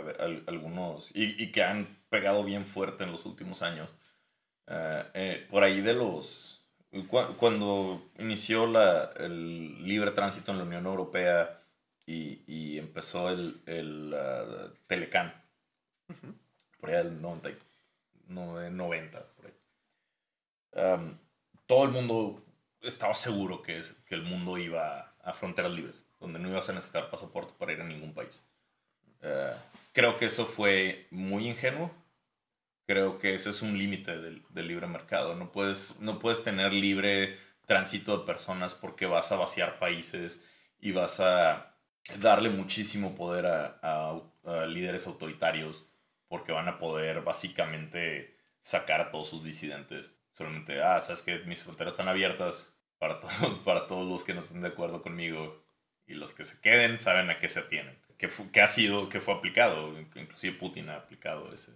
algunos y, y, que han pegado bien fuerte en los últimos años, eh, por ahí de los... cuando inició la, el libre tránsito en la Unión Europea, y, y empezó el, el uh, Telecan. Por ahí del 90, no, 90 por ahí. todo el mundo estaba seguro que, es, que el mundo iba a fronteras libres, donde no ibas a necesitar pasaporte para ir a ningún país. Uh, creo que eso fue muy ingenuo. Creo que ese es un límite del, del, libre mercado. No puedes, no puedes tener libre tránsito de personas porque vas a vaciar países y vas a darle muchísimo poder a, líderes autoritarios porque van a poder básicamente sacar a todos sus disidentes. Solamente, ah, sabes que mis fronteras están abiertas para, [LAUGHS] para todos los que no estén de acuerdo conmigo y los que se queden saben a qué se atienen. Que, que ha sido, que fue aplicado, inclusive Putin ha aplicado ese,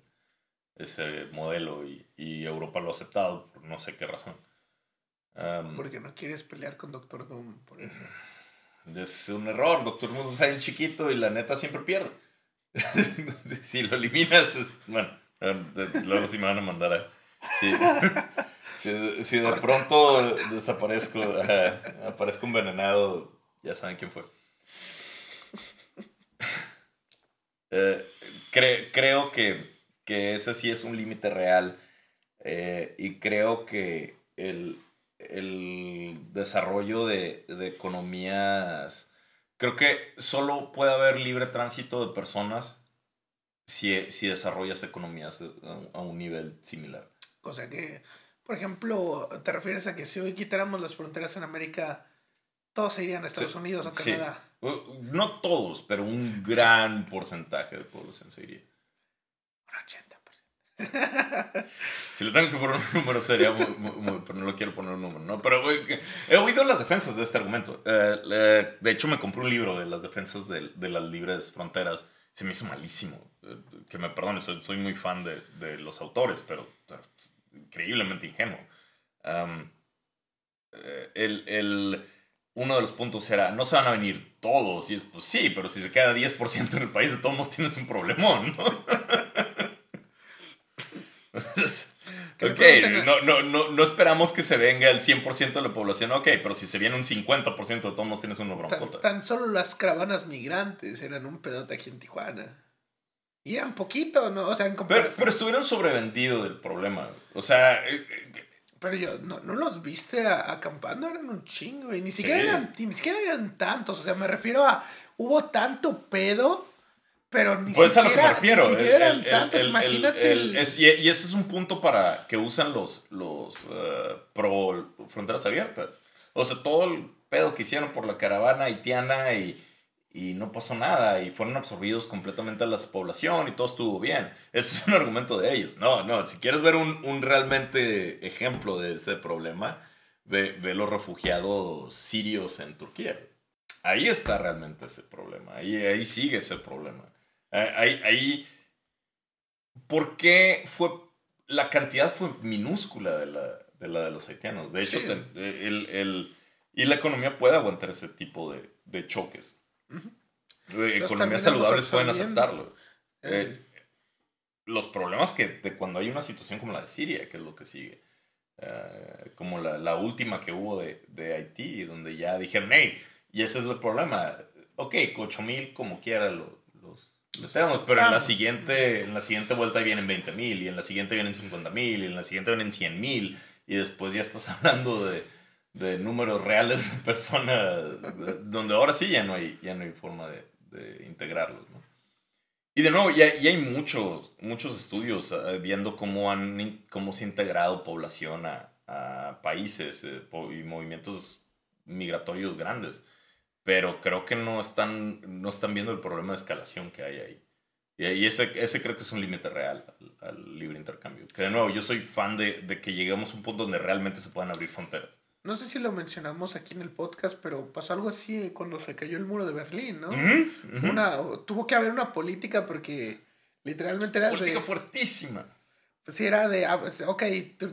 ese modelo y, y Europa lo ha aceptado por no sé qué razón. porque no quieres pelear con Doctor Doom, por eso. Es un error, Doctor Mundo es un chiquito y la neta siempre pierde. [LAUGHS] si lo eliminas, es, bueno, luego sí me van a mandar a... [LAUGHS] Si, si, de pronto desaparezco, aparezco envenenado, ya saben quién fue. [LAUGHS] Eh, creo que, que ese sí es un límite real eh, y creo que el, el desarrollo de, de, economías. Creo que solo puede haber libre tránsito de personas si, si desarrollas economías a, un nivel similar. O sea que, por ejemplo, ¿te refieres a que si hoy quitáramos las fronteras en América, todos se irían a Estados Unidos o Canadá? Uh, no todos, pero un gran porcentaje de población se iría. Un 80. [LAUGHS] si le tengo que poner un [LAUGHS] número sería muy, pero no lo quiero poner un número, ¿no? Pero he oído las defensas de este argumento. Eh, de hecho, me compré un libro de las defensas de, de, las libres fronteras. Se me hizo malísimo. Eh, que me perdone, soy, muy fan de, de, los autores, pero increíblemente ingenuo. Eh, el, el, uno de los puntos era, no se van a venir todos. Y es, pues sí, pero si se queda 10% en el país, de todos modos tienes un problemón, ¿no? [LAUGHS] ok, no, no, no, no, esperamos que se venga el 100% de la población, ok, pero si se viene un 50% de todos tienes una broncota. Tan, solo las caravanas migrantes eran un pedote aquí en Tijuana. Y eran poquito, ¿no? O sea, en comparación. Pero, estuvieron sobrevendidos del problema. O sea... Eh, eh, pero yo, ¿no, no los viste acampando? Eran un chingo, y ni siquiera, eran, ni siquiera eran tantos. O sea, me refiero a... Hubo tanto pedo pero ni pues siquiera, a lo que me refiero. Ni siquiera eran tantos, imagínate. y, ese es un punto para que usan los, los uh, pro fronteras abiertas. O sea, todo el pedo que hicieron por la caravana haitiana y, y no pasó nada y fueron absorbidos completamente a la población y todo estuvo bien. Ese es un argumento de ellos. No, no, si quieres ver un, un realmente ejemplo de ese problema, ve, ve los refugiados sirios en Turquía. Ahí está realmente ese problema, ahí, ahí sigue ese problema. Eh, ahí, ahí, ¿por qué fue, la cantidad fue minúscula de la de, la de los haitianos? De hecho, el, el, y la economía puede aguantar ese tipo de, de choques. Economías saludables pueden aceptarlo. Eh, los problemas que de cuando hay una situación como la de Siria, que es lo que sigue, eh, como la, la, última que hubo de, de, Haití, donde ya dijeron, hey, y ese es el problema, ok, 8000 como quiera lo, pero en la siguiente, en la siguiente vuelta vienen 20 mil, y en la siguiente vienen 50 mil, y en la siguiente vienen 100 mil, y después ya estás [LAUGHS] hablando de, de números reales de personas, donde ahora sí ya no hay, ya no hay forma de, de integrarlos. ¿no? Y de nuevo, ya, hay muchos, muchos estudios eh, viendo cómo, han, cómo se ha integrado población a, a países eh, y movimientos migratorios grandes. Pero creo que no están, no están viendo el problema de escalación que hay ahí. Y, ese, ese creo que es un límite real al, libre intercambio. Que de nuevo, yo soy fan de, de que lleguemos a un punto donde realmente se puedan abrir fronteras. No sé si lo mencionamos aquí en el podcast, pero pasó algo así cuando se cayó el muro de Berlín, ¿no? Una, tuvo que haber una política porque literalmente era... Política fuertísima. Pues sí, era de, ah, pues, ok,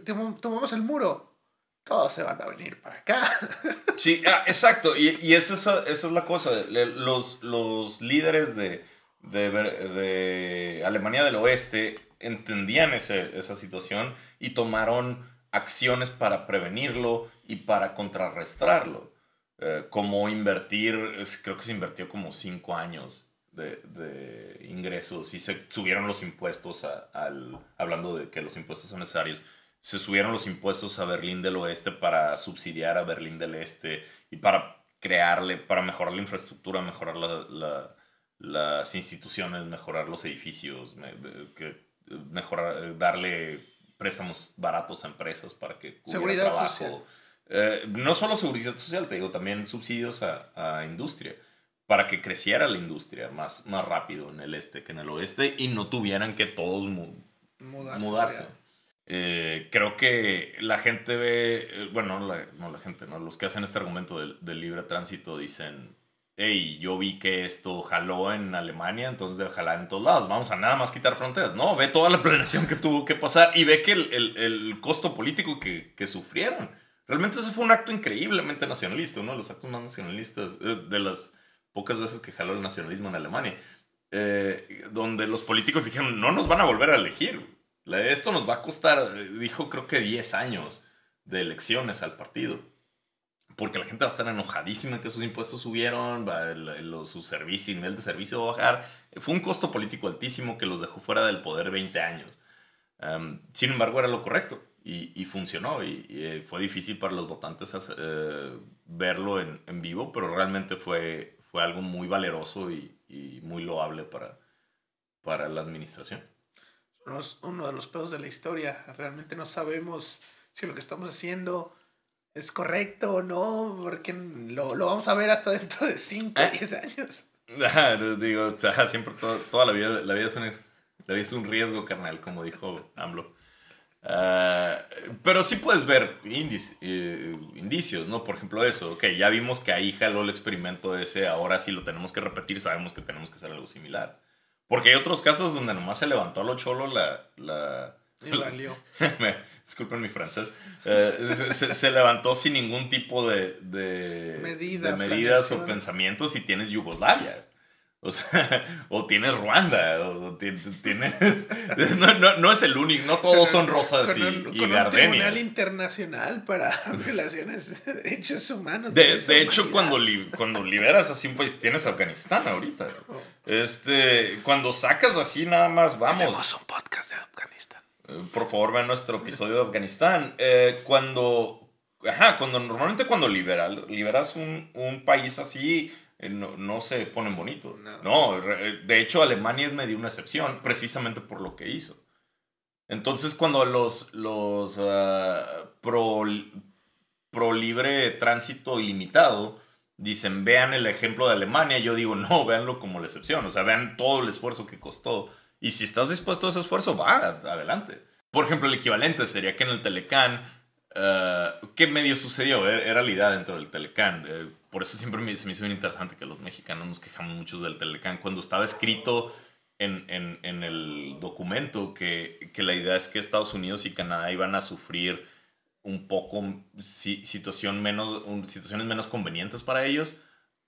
tomamos el muro, todos se van a venir para acá. [LAUGHS] Sí, ah, exacto, y, y esa, esa, es la cosa, los, los líderes de, de, de, Alemania del Oeste entendían ese, esa situación y tomaron acciones para prevenirlo y para contrarrestarlo. Eh, como invertir, creo que se invirtió como cinco años de, de ingresos y se subieron los impuestos al, hablando de que los impuestos son necesarios, se subieron los impuestos a Berlín del Oeste para subsidiar a Berlín del Este y para crearle, para mejorar la infraestructura, mejorar la, las instituciones, mejorar los edificios, mejorar, darle préstamos baratos a empresas para que seguridad trabajo. Social. Eh, no solo seguridad social, te digo, también subsidios a, a, industria, para que creciera la industria más, más rápido en el este que en el oeste y no tuvieran que todos mudarse. Eh, creo que la gente ve, eh, bueno, no la, gente, no, los que hacen este argumento del, del libre tránsito dicen, hey, yo vi que esto jaló en Alemania, entonces debe jalar en todos lados. Vamos a nada más quitar fronteras. No, ve toda la planeación que tuvo que pasar y ve que el, el, el costo político que, que, sufrieron. Realmente ese fue un acto increíblemente nacionalista, uno de los actos más nacionalistas, eh, de las pocas veces que jaló el nacionalismo en Alemania, eh, donde los políticos dijeron, no nos van a volver a elegir. Esto nos va a costar, dijo creo que 10 años de elecciones al partido porque la gente va a estar enojadísima que sus impuestos subieron, va, su servicio, nivel de servicio va a bajar. Fue un costo político altísimo que los dejó fuera del poder 20 años. sin embargo, era lo correcto y, funcionó y, eh, fue difícil para los votantes eh, verlo en, vivo, pero realmente fue, fue algo muy valeroso y, muy loable para, para la administración. Uno de los pedos de la historia. Realmente no sabemos si lo que estamos haciendo es correcto o no, porque lo, lo, vamos a ver hasta dentro de 5 o 10 años. digo, siempre toda la vida, la vida, es un, la vida es un riesgo, carnal, como dijo AMLO. Uh, pero sí puedes ver eh, indicios, ¿no? Por ejemplo, eso, ok, ya vimos que ahí jaló el experimento ese, ahora sí lo tenemos que repetir, sabemos que tenemos que hacer algo similar. Porque hay otros casos donde nomás se levantó a lo cholo la, la, y valió. [LAUGHS] Disculpen mi francés. Eh, se, levantó sin ningún tipo de, de, de medidas o pensamientos y tienes Yugoslavia. O sea, [LAUGHS] o tienes Ruanda, o tienes... [LAUGHS] No, no, no es el único, no todos son rosas y, y con un tribunal internacional para [LAUGHS] violaciones de derechos humanos. De, de hecho, cuando, cuando liberas así un país, tienes Afganistán ahorita. Oh. Este, cuando sacas así nada más, vamos. Tenemos un podcast de Afganistán. Por favor, vean nuestro episodio de Afganistán. Eh, cuando, ajá, cuando normalmente cuando liberal, liberas un, un país así, eh, no, no, se ponen bonitos. No. Eh, de hecho Alemania es medio una excepción, precisamente por lo que hizo. Entonces cuando los, los uh, pro, pro libre tránsito ilimitado dicen, vean el ejemplo de Alemania, yo digo, no, véanlo como la excepción, o sea, vean todo el esfuerzo que costó y si estás dispuesto a ese esfuerzo, va, adelante. Por ejemplo, el equivalente sería que en el Telecán, uh, ¿qué medio sucedió? E-, era la idea dentro del Telecán. Eh, por eso siempre me, se me hizo bien interesante que los mexicanos nos quejamos mucho del Telecán. Cuando estaba escrito en, en, en el documento que, que, la idea es que Estados Unidos y Canadá iban a sufrir un poco situación menos, situaciones menos convenientes para ellos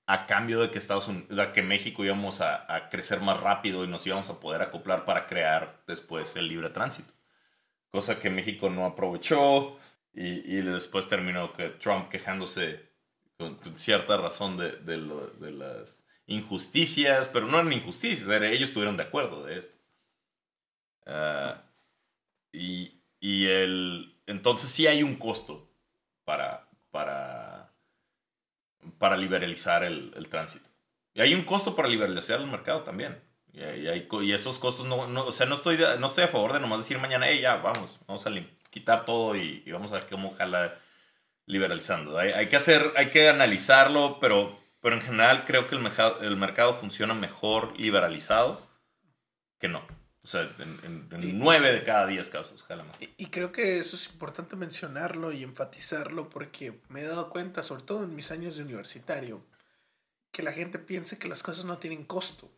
a cambio de que Estados Unidos, que México íbamos a, a, crecer más rápido y nos íbamos a poder acoplar para crear después el libre tránsito. Cosa que México no aprovechó y, y después terminó que Trump quejándose con, cierta razón de, de, de, las injusticias, pero no eran injusticias, ellos estuvieron de acuerdo de esto. Ah, y, y el, entonces sí hay un costo para, para para liberalizar el, el, tránsito. Y hay un costo para liberalizar el mercado también. Y, hay, y esos costos, no, no, o sea, no estoy, no estoy a favor de nomás decir mañana, hey, ya, vamos, vamos a quitar todo y, vamos a ver cómo jala liberalizando. Hay, hay, que hacer, hay que analizarlo, pero pero en general creo que el, mercado, el mercado funciona mejor liberalizado que no. O sea, en, nueve de cada diez casos, y, y, creo que eso es importante mencionarlo y enfatizarlo porque me he dado cuenta, sobre todo en mis años de universitario, que la gente piensa que las cosas no tienen costo.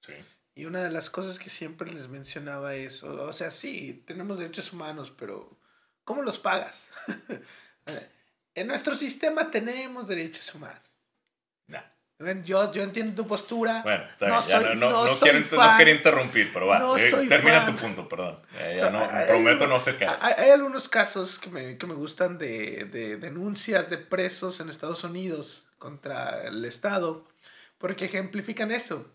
Sí. Y una de las cosas que siempre les mencionaba es, o, sea, sí, tenemos derechos humanos, pero ¿cómo los pagas? [LAUGHS] en nuestro sistema tenemos derechos humanos. Yo, yo entiendo tu postura. Bueno, no, soy, no, no, quiero, no, quiero, interrumpir, pero va. Eh, termina tu punto, perdón. ya no, prometo no sé qué Hay, hay, algunos casos que me, que me gustan de, de, denuncias de presos en Estados Unidos contra el Estado, porque ejemplifican eso.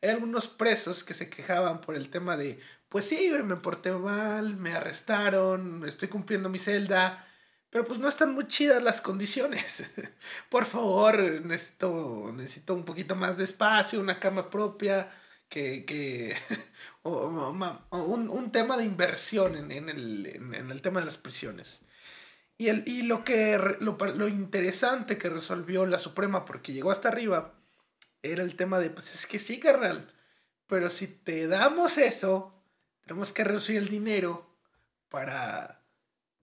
Hay algunos presos que se quejaban por el tema de, pues sí, me porté mal, me arrestaron, estoy cumpliendo mi celda, pero pues no están muy chidas las condiciones. [LAUGHS] Por favor, necesito, necesito un poquito más de espacio, una cama propia, que, que [LAUGHS] o, un, un, tema de inversión en, en, el, en, el, tema de las prisiones. Y, el, y lo, que, lo, lo, interesante que resolvió la Suprema, porque llegó hasta arriba, era el tema de, pues es que sí, carnal, pero si te damos eso, tenemos que reducir el dinero para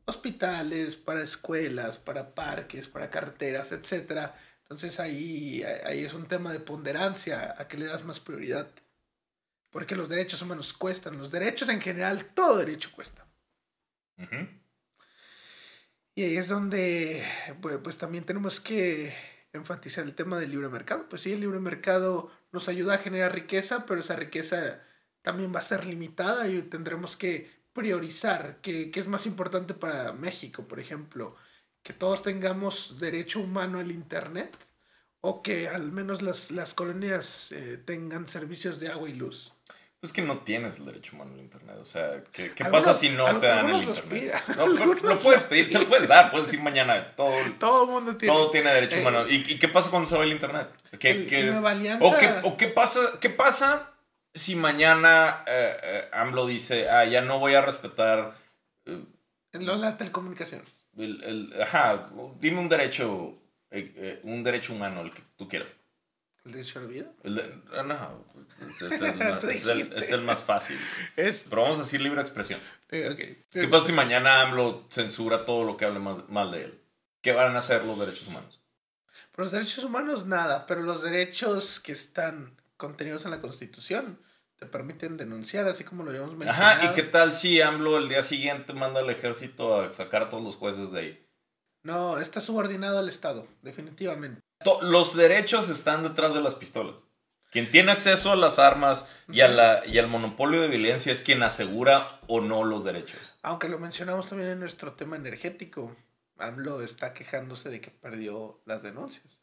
hospitales, para escuelas, para parques, para carreteras, etc. Entonces ahí, ahí es un tema de ponderancia, a que le das más prioridad. Porque los derechos humanos cuestan, los derechos en general, todo derecho cuesta. Y ahí es donde pues, pues, también tenemos que enfatizar el tema del libre mercado. Pues sí, el libre mercado nos ayuda a generar riqueza, pero esa riqueza también va a ser limitada y tendremos que priorizar qué, es más importante para México, por ejemplo, que todos tengamos derecho humano al Internet o que al menos las, las colonias eh, tengan servicios de agua y luz. Es que no tienes el derecho humano al Internet. O sea, ¿qué, pasa si no te dan el Internet? No, no, puedes pedir, se lo puedes dar. Puedes decir mañana, todo, todo mundo tiene, todo tiene derecho humano. Eh, ¿Y, qué pasa cuando se va el Internet? ¿Qué, qué, o, qué, ¿O qué pasa, qué pasa si mañana eh, eh, AMLO dice, ah, ya no voy a respetar... Eh, la telecomunicación. El, el, ajá, dime un derecho, un derecho humano, el que tú quieras. ¿El derecho a la vida? Ah, no, es el, [LAUGHS] es, el, más fácil. Pero vamos a decir libre expresión. ¿Qué pasa si mañana AMLO censura todo lo que hable mal de él? ¿Qué van a hacer los derechos humanos? los derechos humanos nada, pero los derechos que están contenidos en la Constitución te permiten denunciar, así como lo habíamos mencionado. Ajá, ¿y qué tal si AMLO el día siguiente manda al ejército a sacar a todos los jueces de ahí? No, está subordinado al Estado, definitivamente. Los derechos están detrás de las pistolas. Quien tiene acceso a las armas y, a la, y al monopolio de violencia es quien asegura o no los derechos. Aunque lo mencionamos también en nuestro tema energético. AMLO está quejándose de que perdió las denuncias.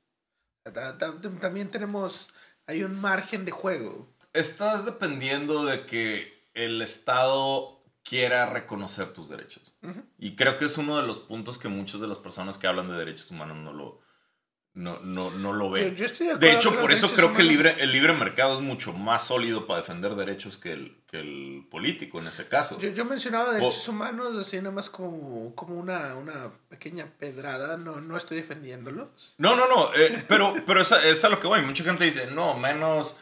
También tenemos hay un margen de juego. Estás dependiendo de que el Estado quiera reconocer tus derechos. Y creo que es uno de los puntos que muchas de las personas que hablan de derechos humanos no lo, no, no, no lo ven. de, hecho, por eso creo que el libre, el libre mercado es mucho más sólido para defender derechos que el, que el político en ese caso. Yo, yo mencionaba derechos humanos así nada más como, como una, una pequeña pedrada, no, no estoy defendiéndolos. No, no, no, eh, pero, pero es, a, es, a, lo que voy. Mucha gente dice, no, menos,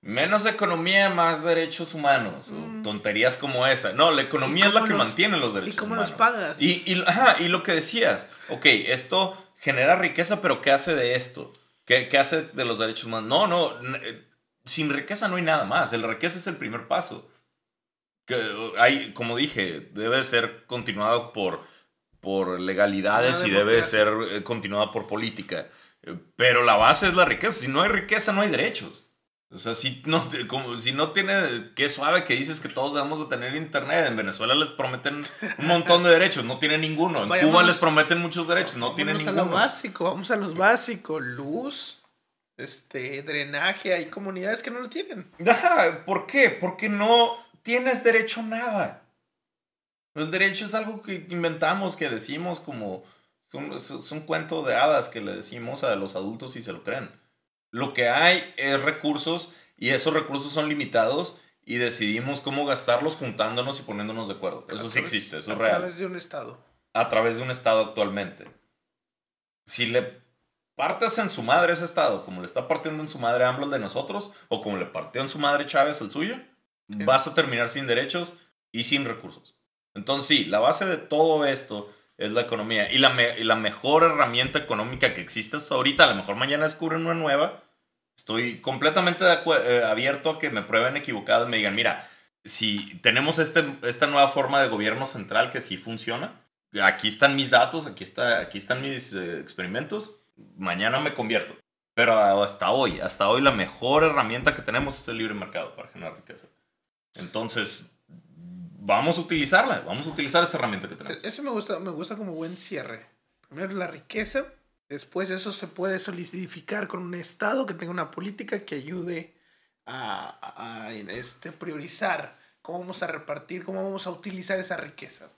menos economía, más derechos humanos. Mm. tonterías como esa. No, la economía es la que mantiene los derechos humanos. ¿Y cómo los pagas? Y, y, ajá, y lo que decías, ok, esto genera riqueza, pero ¿qué hace de esto? ¿Qué, qué hace de los derechos humanos? No, no, eh, sin riqueza no hay nada más. El riqueza es el primer paso. Que hay, como dije, debe ser continuado por, por legalidades y debe ser eh, continuado por política. Eh, pero la base es la riqueza. Si no hay riqueza, no hay derechos. O sea, si no, como, si no tiene, qué suave que dices que todos debemos de tener internet. En Venezuela les prometen un montón de derechos, no tienen ninguno. En Cuba les prometen muchos derechos, no tienen ninguno. Vamos a lo básico, vamos a los básicos. Luz, este, drenaje, hay comunidades que no lo tienen. ¿por qué? Porque no tienes derecho a nada. El derecho es algo que inventamos, que decimos como... es un cuento de hadas que le decimos a los adultos y se lo creen. Lo que hay es recursos y esos recursos son limitados y decidimos cómo gastarlos juntándonos y poniéndonos de acuerdo. Eso sí existe, eso es real. A través de un Estado. A través de un Estado actualmente. Si le partas en su madre ese estado, como le está partiendo en su madre AMLO el de nosotros, o como le partió en su madre Chávez el suyo, vas a terminar sin derechos y sin recursos. Entonces sí, la base de todo esto es la economía. Y la, y la mejor herramienta económica que existe ahorita, a lo mejor mañana descubren una nueva. Estoy completamente eh, abierto a que me prueben equivocado y me digan, mira, si tenemos este, esta nueva forma de gobierno central que sí funciona, aquí están mis datos, aquí, está, aquí están mis eh, experimentos, mañana me convierto. Pero hasta hoy, hasta hoy la mejor herramienta que tenemos es el libre mercado para generar riqueza. Entonces, vamos a utilizarla, vamos a utilizar esta herramienta que tenemos. Eso me gusta, me gusta como buen cierre. Primero la riqueza, después eso se puede solidificar con un Estado que tenga una política que ayude a, este, priorizar cómo vamos a repartir, cómo vamos a utilizar esa riqueza.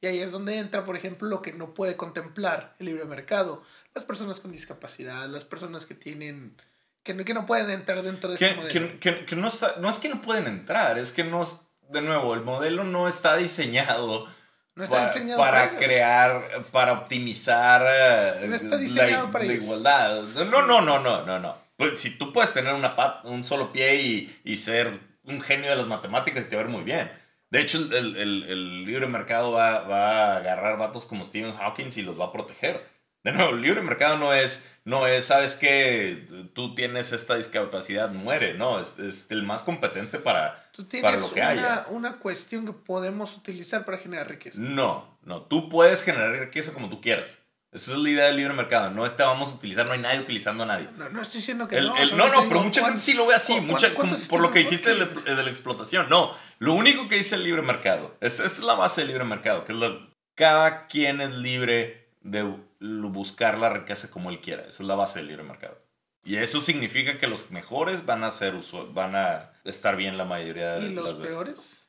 Y ahí es donde entra, por ejemplo, lo que no puede contemplar el libre mercado. Las personas con discapacidad, las personas que tienen... Que no, que no pueden entrar dentro de ese modelo. Que, que, no, está, no es que no pueden entrar, es que no... De nuevo, el modelo no está diseñado... No está diseñado para, crear, para optimizar eh, no está diseñado la, para la igualdad. No, no, no, no, no, no. Pues, si tú puedes tener una un solo pie y, y ser un genio de las matemáticas y te va a ver muy bien. De hecho, el, el, el libre mercado va, va, a agarrar vatos como Stephen Hawking y los va a proteger. De nuevo, el libre mercado no es, no es, sabes que tú tienes esta discapacidad, muere, no, es, es el más competente para, para lo que una, haya. una cuestión que podemos utilizar para generar riqueza. No, no, tú puedes generar riqueza como tú quieras. Esa es la idea del libre mercado. No este vamos a utilizar, no hay nadie utilizando a nadie. No, no estoy diciendo que no. no, no, pero mucha gente sí lo ve así. Mucha, por lo que dijiste de, la explotación. No, lo único que dice el libre mercado, esa es la base del libre mercado, que es lo, cada quien es libre de buscar la riqueza como él quiera. Esa es la base del libre mercado. Y eso significa que los mejores van a ser van a estar bien la mayoría de ¿Y los peores?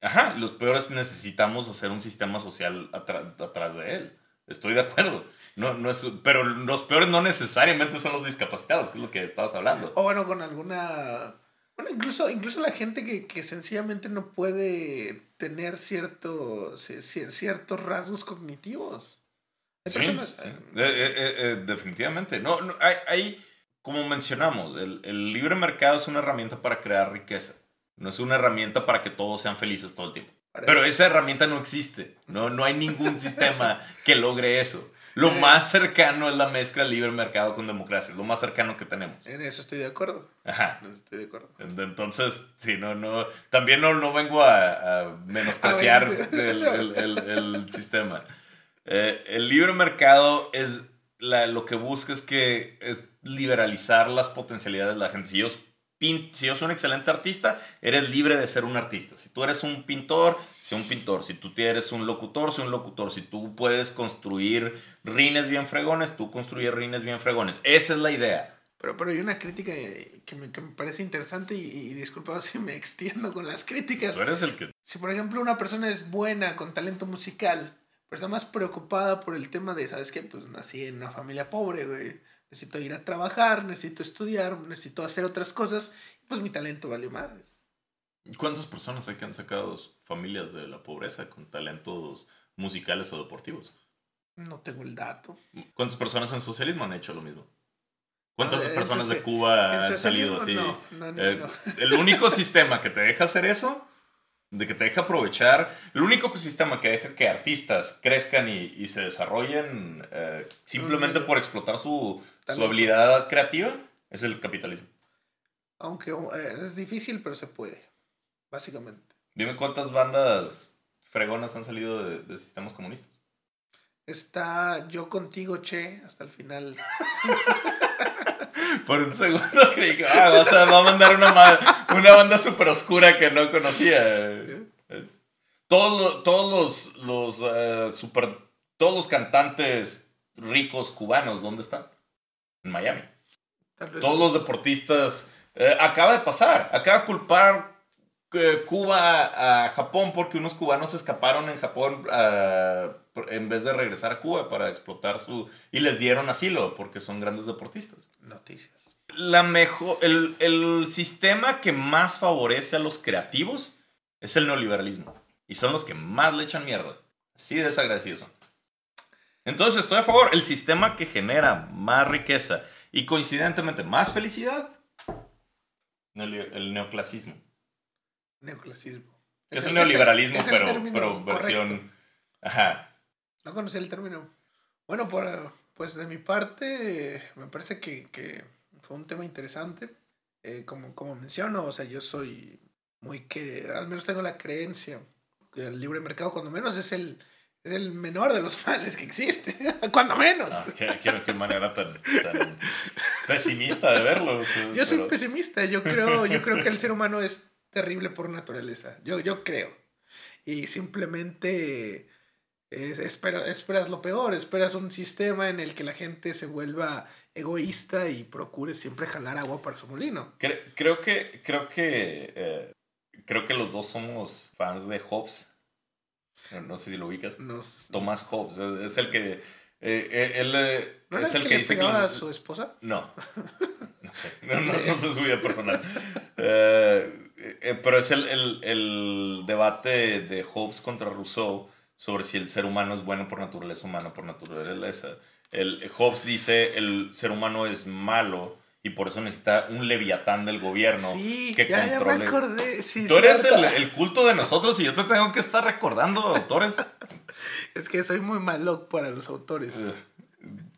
Ajá, los peores necesitamos hacer un sistema social atrás de él. Estoy de acuerdo. No, no es, pero los peores no necesariamente son los discapacitados, que es lo que estabas hablando. O bueno, con alguna... Bueno, incluso, incluso la gente que, que sencillamente no puede tener cierto, ciertos rasgos cognitivos. Sí, eh, eh, eh, definitivamente. No, no hay, hay, como mencionamos, el, el libre mercado es una herramienta para crear riqueza. No es una herramienta para que todos sean felices todo el tiempo. Pero esa herramienta no existe. No, no hay ningún sistema [LAUGHS] que logre eso. Lo más cercano es la mezcla libre mercado con democracia. Es lo más cercano que tenemos. En eso estoy de acuerdo. Ajá. Estoy de acuerdo. Entonces, sí, no, no. También no, no vengo a, menospreciar el, el, el, sistema. Eh, el libre mercado es la, lo que busca es que es liberalizar las potencialidades de la gente. Si yo soy un excelente artista, eres libre de ser un artista. Si tú eres un pintor, sé un pintor. Si tú eres un locutor, sé un locutor. Si tú puedes construir rines bien fregones, tú construyes rines bien fregones. Esa es la idea. Pero, pero hay una crítica que me, que me parece interesante y, y, disculpa [LAUGHS] si me extiendo con las críticas. Tú eres el que... Si por ejemplo una persona es buena con talento musical, está más preocupada por el tema de, ¿sabes qué? Pues nací en una familia pobre, güey necesito ir a trabajar, necesito estudiar, necesito hacer otras cosas, pues mi talento vale madres. ¿Cuántas personas hay que han sacado familias de la pobreza con talentos musicales o deportivos? No tengo el dato. ¿Cuántas personas en socialismo han hecho lo mismo? ¿Cuántas ah, personas de Cuba han salido así? Eh, el único [LAUGHS] sistema que te deja hacer eso de que te deja aprovechar. El único sistema que deja que artistas crezcan y, se desarrollen eh, simplemente por explotar su, su, habilidad creativa es el capitalismo. Aunque eh, es difícil, pero se puede, básicamente. Dime cuántas bandas fregonas han salido de, sistemas comunistas. Está yo contigo, Che, hasta el final. [LAUGHS] Por un segundo [LAUGHS] creí que ah, va a mandar una, una banda súper oscura que no conocía. Todos, todos los, los eh, super, todos los cantantes ricos cubanos, ¿dónde están? En Miami. Todos los deportistas. Eh, acaba de pasar. Acaba de culpar eh, Cuba a Japón porque unos cubanos escaparon en Japón en vez de regresar a Cuba para explotar su... Y les dieron asilo porque son grandes deportistas. Noticias. La mejor, el, el sistema que más favorece a los creativos es el neoliberalismo. Y son los que más le echan mierda. Así desagradecidos son. Entonces estoy a favor. El sistema que genera más riqueza y coincidentemente más felicidad, el neoclasismo. Neoclasismo. Es, el neoliberalismo, pero, pero versión... Ajá. No conocía el término. Bueno, por, pues de mi parte, me parece que, que fue un tema interesante. Eh, como, como menciono, o sea, yo soy muy que, al menos tengo la creencia que el libre mercado, cuando menos, es el, es el menor de los [LAUGHS] males que existe, [LAUGHS] cuando menos. Ah, qué, qué, manera tan, pesimista de verlo. Yo soy pesimista, yo creo, yo creo que el ser humano es terrible por naturaleza, yo, yo creo. Y simplemente esperas lo peor, esperas un sistema en el que la gente se vuelva egoísta y procure siempre jalar agua para su molino. Creo, que, creo que, eh, creo que los dos somos fans de Hobbes. No, sé si lo ubicas. Tomás Hobbes es, el que eh, eh, él es el, que, dice que a su esposa. No, no sé, [LAUGHS] no, no, sé su vida personal. [LAUGHS] pero es el, el, el debate de Hobbes contra Rousseau sobre si el ser humano es bueno por naturaleza o malo por naturaleza. El, Hobbes dice el ser humano es malo y por eso necesita un leviatán del gobierno que controle. Tú eres el, culto de nosotros y yo te tengo que estar recordando autores. [LAUGHS] es que soy muy malo para los autores. Eh,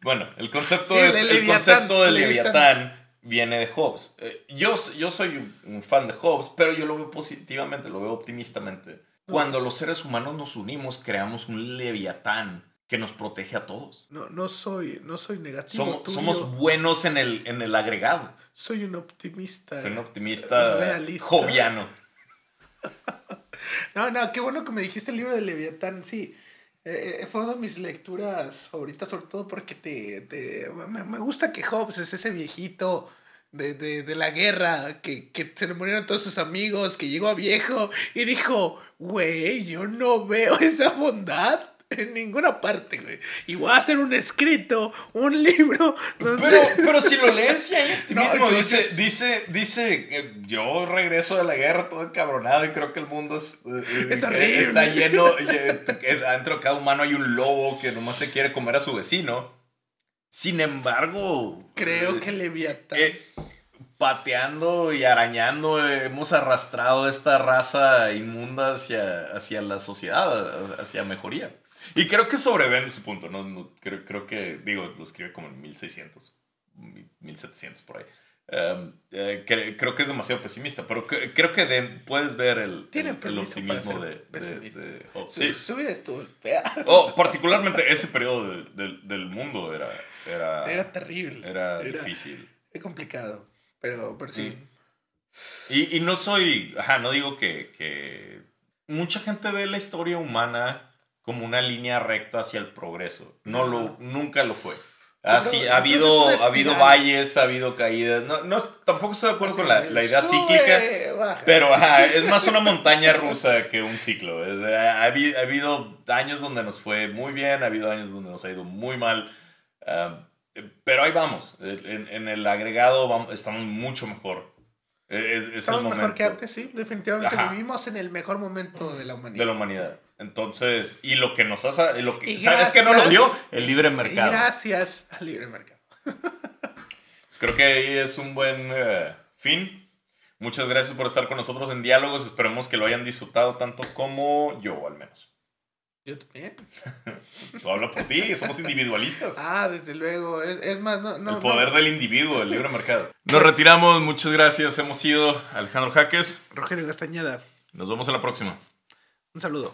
bueno, el concepto es el, concepto de leviatán, viene de Hobbes. Eh, yo, yo soy un fan de Hobbes, pero yo lo veo positivamente, lo veo optimistamente. Cuando los seres humanos nos unimos, creamos un leviatán que nos protege a todos. No, no soy, no soy negativo. Somos, somos buenos en el, en el agregado. Soy un optimista. Soy un optimista realista. joviano. [LAUGHS] no, no, qué bueno que me dijiste el libro de Leviatán. Sí, eh, eh, fue una de mis lecturas favoritas, sobre todo porque te, me, me, gusta que Hobbes es ese viejito de, de, de, la guerra, que, que se le murieron todos sus amigos, que llegó a viejo y dijo, güey, yo no veo [LAUGHS] esa bondad [LAUGHS] en ninguna parte, güey. Y voy a hacer un escrito, un [LAUGHS] libro. Pero, pero si lo lees y [LAUGHS] optimismo, dice, dice, dice, yo regreso de la guerra todo encabronado y creo que el mundo es, eh, eh, está lleno, dentro de cada humano hay un lobo que nomás se quiere comer a su vecino. Sin embargo... Creo eh, que Leviatán... Eh, pateando y arañando hemos arrastrado esta raza inmunda hacia, hacia la sociedad, hacia mejoría. Y creo que sobrevende su punto, ¿no? creo, creo, que, digo, lo escribe como en 1600, 1700 por ahí. Em, eh, creo que es demasiado pesimista, pero creo que puedes ver el, el, optimismo de, de, sí. su, vida estuvo fea. Oh, particularmente ese periodo del mundo era era, terrible. Era, difícil. Era complicado, pero, sí. Y, y, no soy, ajá, no digo que, que, Mucha gente ve la historia humana como una línea recta hacia el progreso. No lo, nunca lo fue. Así, ha habido, ha habido valles, ha habido caídas. No, no, tampoco estoy de acuerdo con la, la idea cíclica. Pero ajá, es más una montaña rusa que un ciclo. ha, ha, habido años donde nos fue muy bien, ha habido años donde nos ha ido muy mal pero ahí vamos. En, el agregado estamos mucho mejor. E, estamos mejor que antes, sí. Definitivamente vivimos en el mejor momento de la humanidad. De la humanidad. Entonces, y lo que nos hace. Lo que, ¿Sabes que no lo dio? El libre mercado. Gracias al libre mercado. [LAUGHS] Pues creo que ahí es un buen eh, fin. Muchas gracias por estar con nosotros en Diálogos. Esperemos que lo hayan disfrutado tanto como yo, al menos. Yo también. [LAUGHS] Tú hablas por ti, somos individualistas. Ah, desde luego. Es, más, no, no El poder del individuo, el libre mercado. [LAUGHS] Nos pues- retiramos, muchas gracias. Hemos sido Alejandro Jaques. Rogelio Castañeda. Nos vemos en la próxima. Un saludo.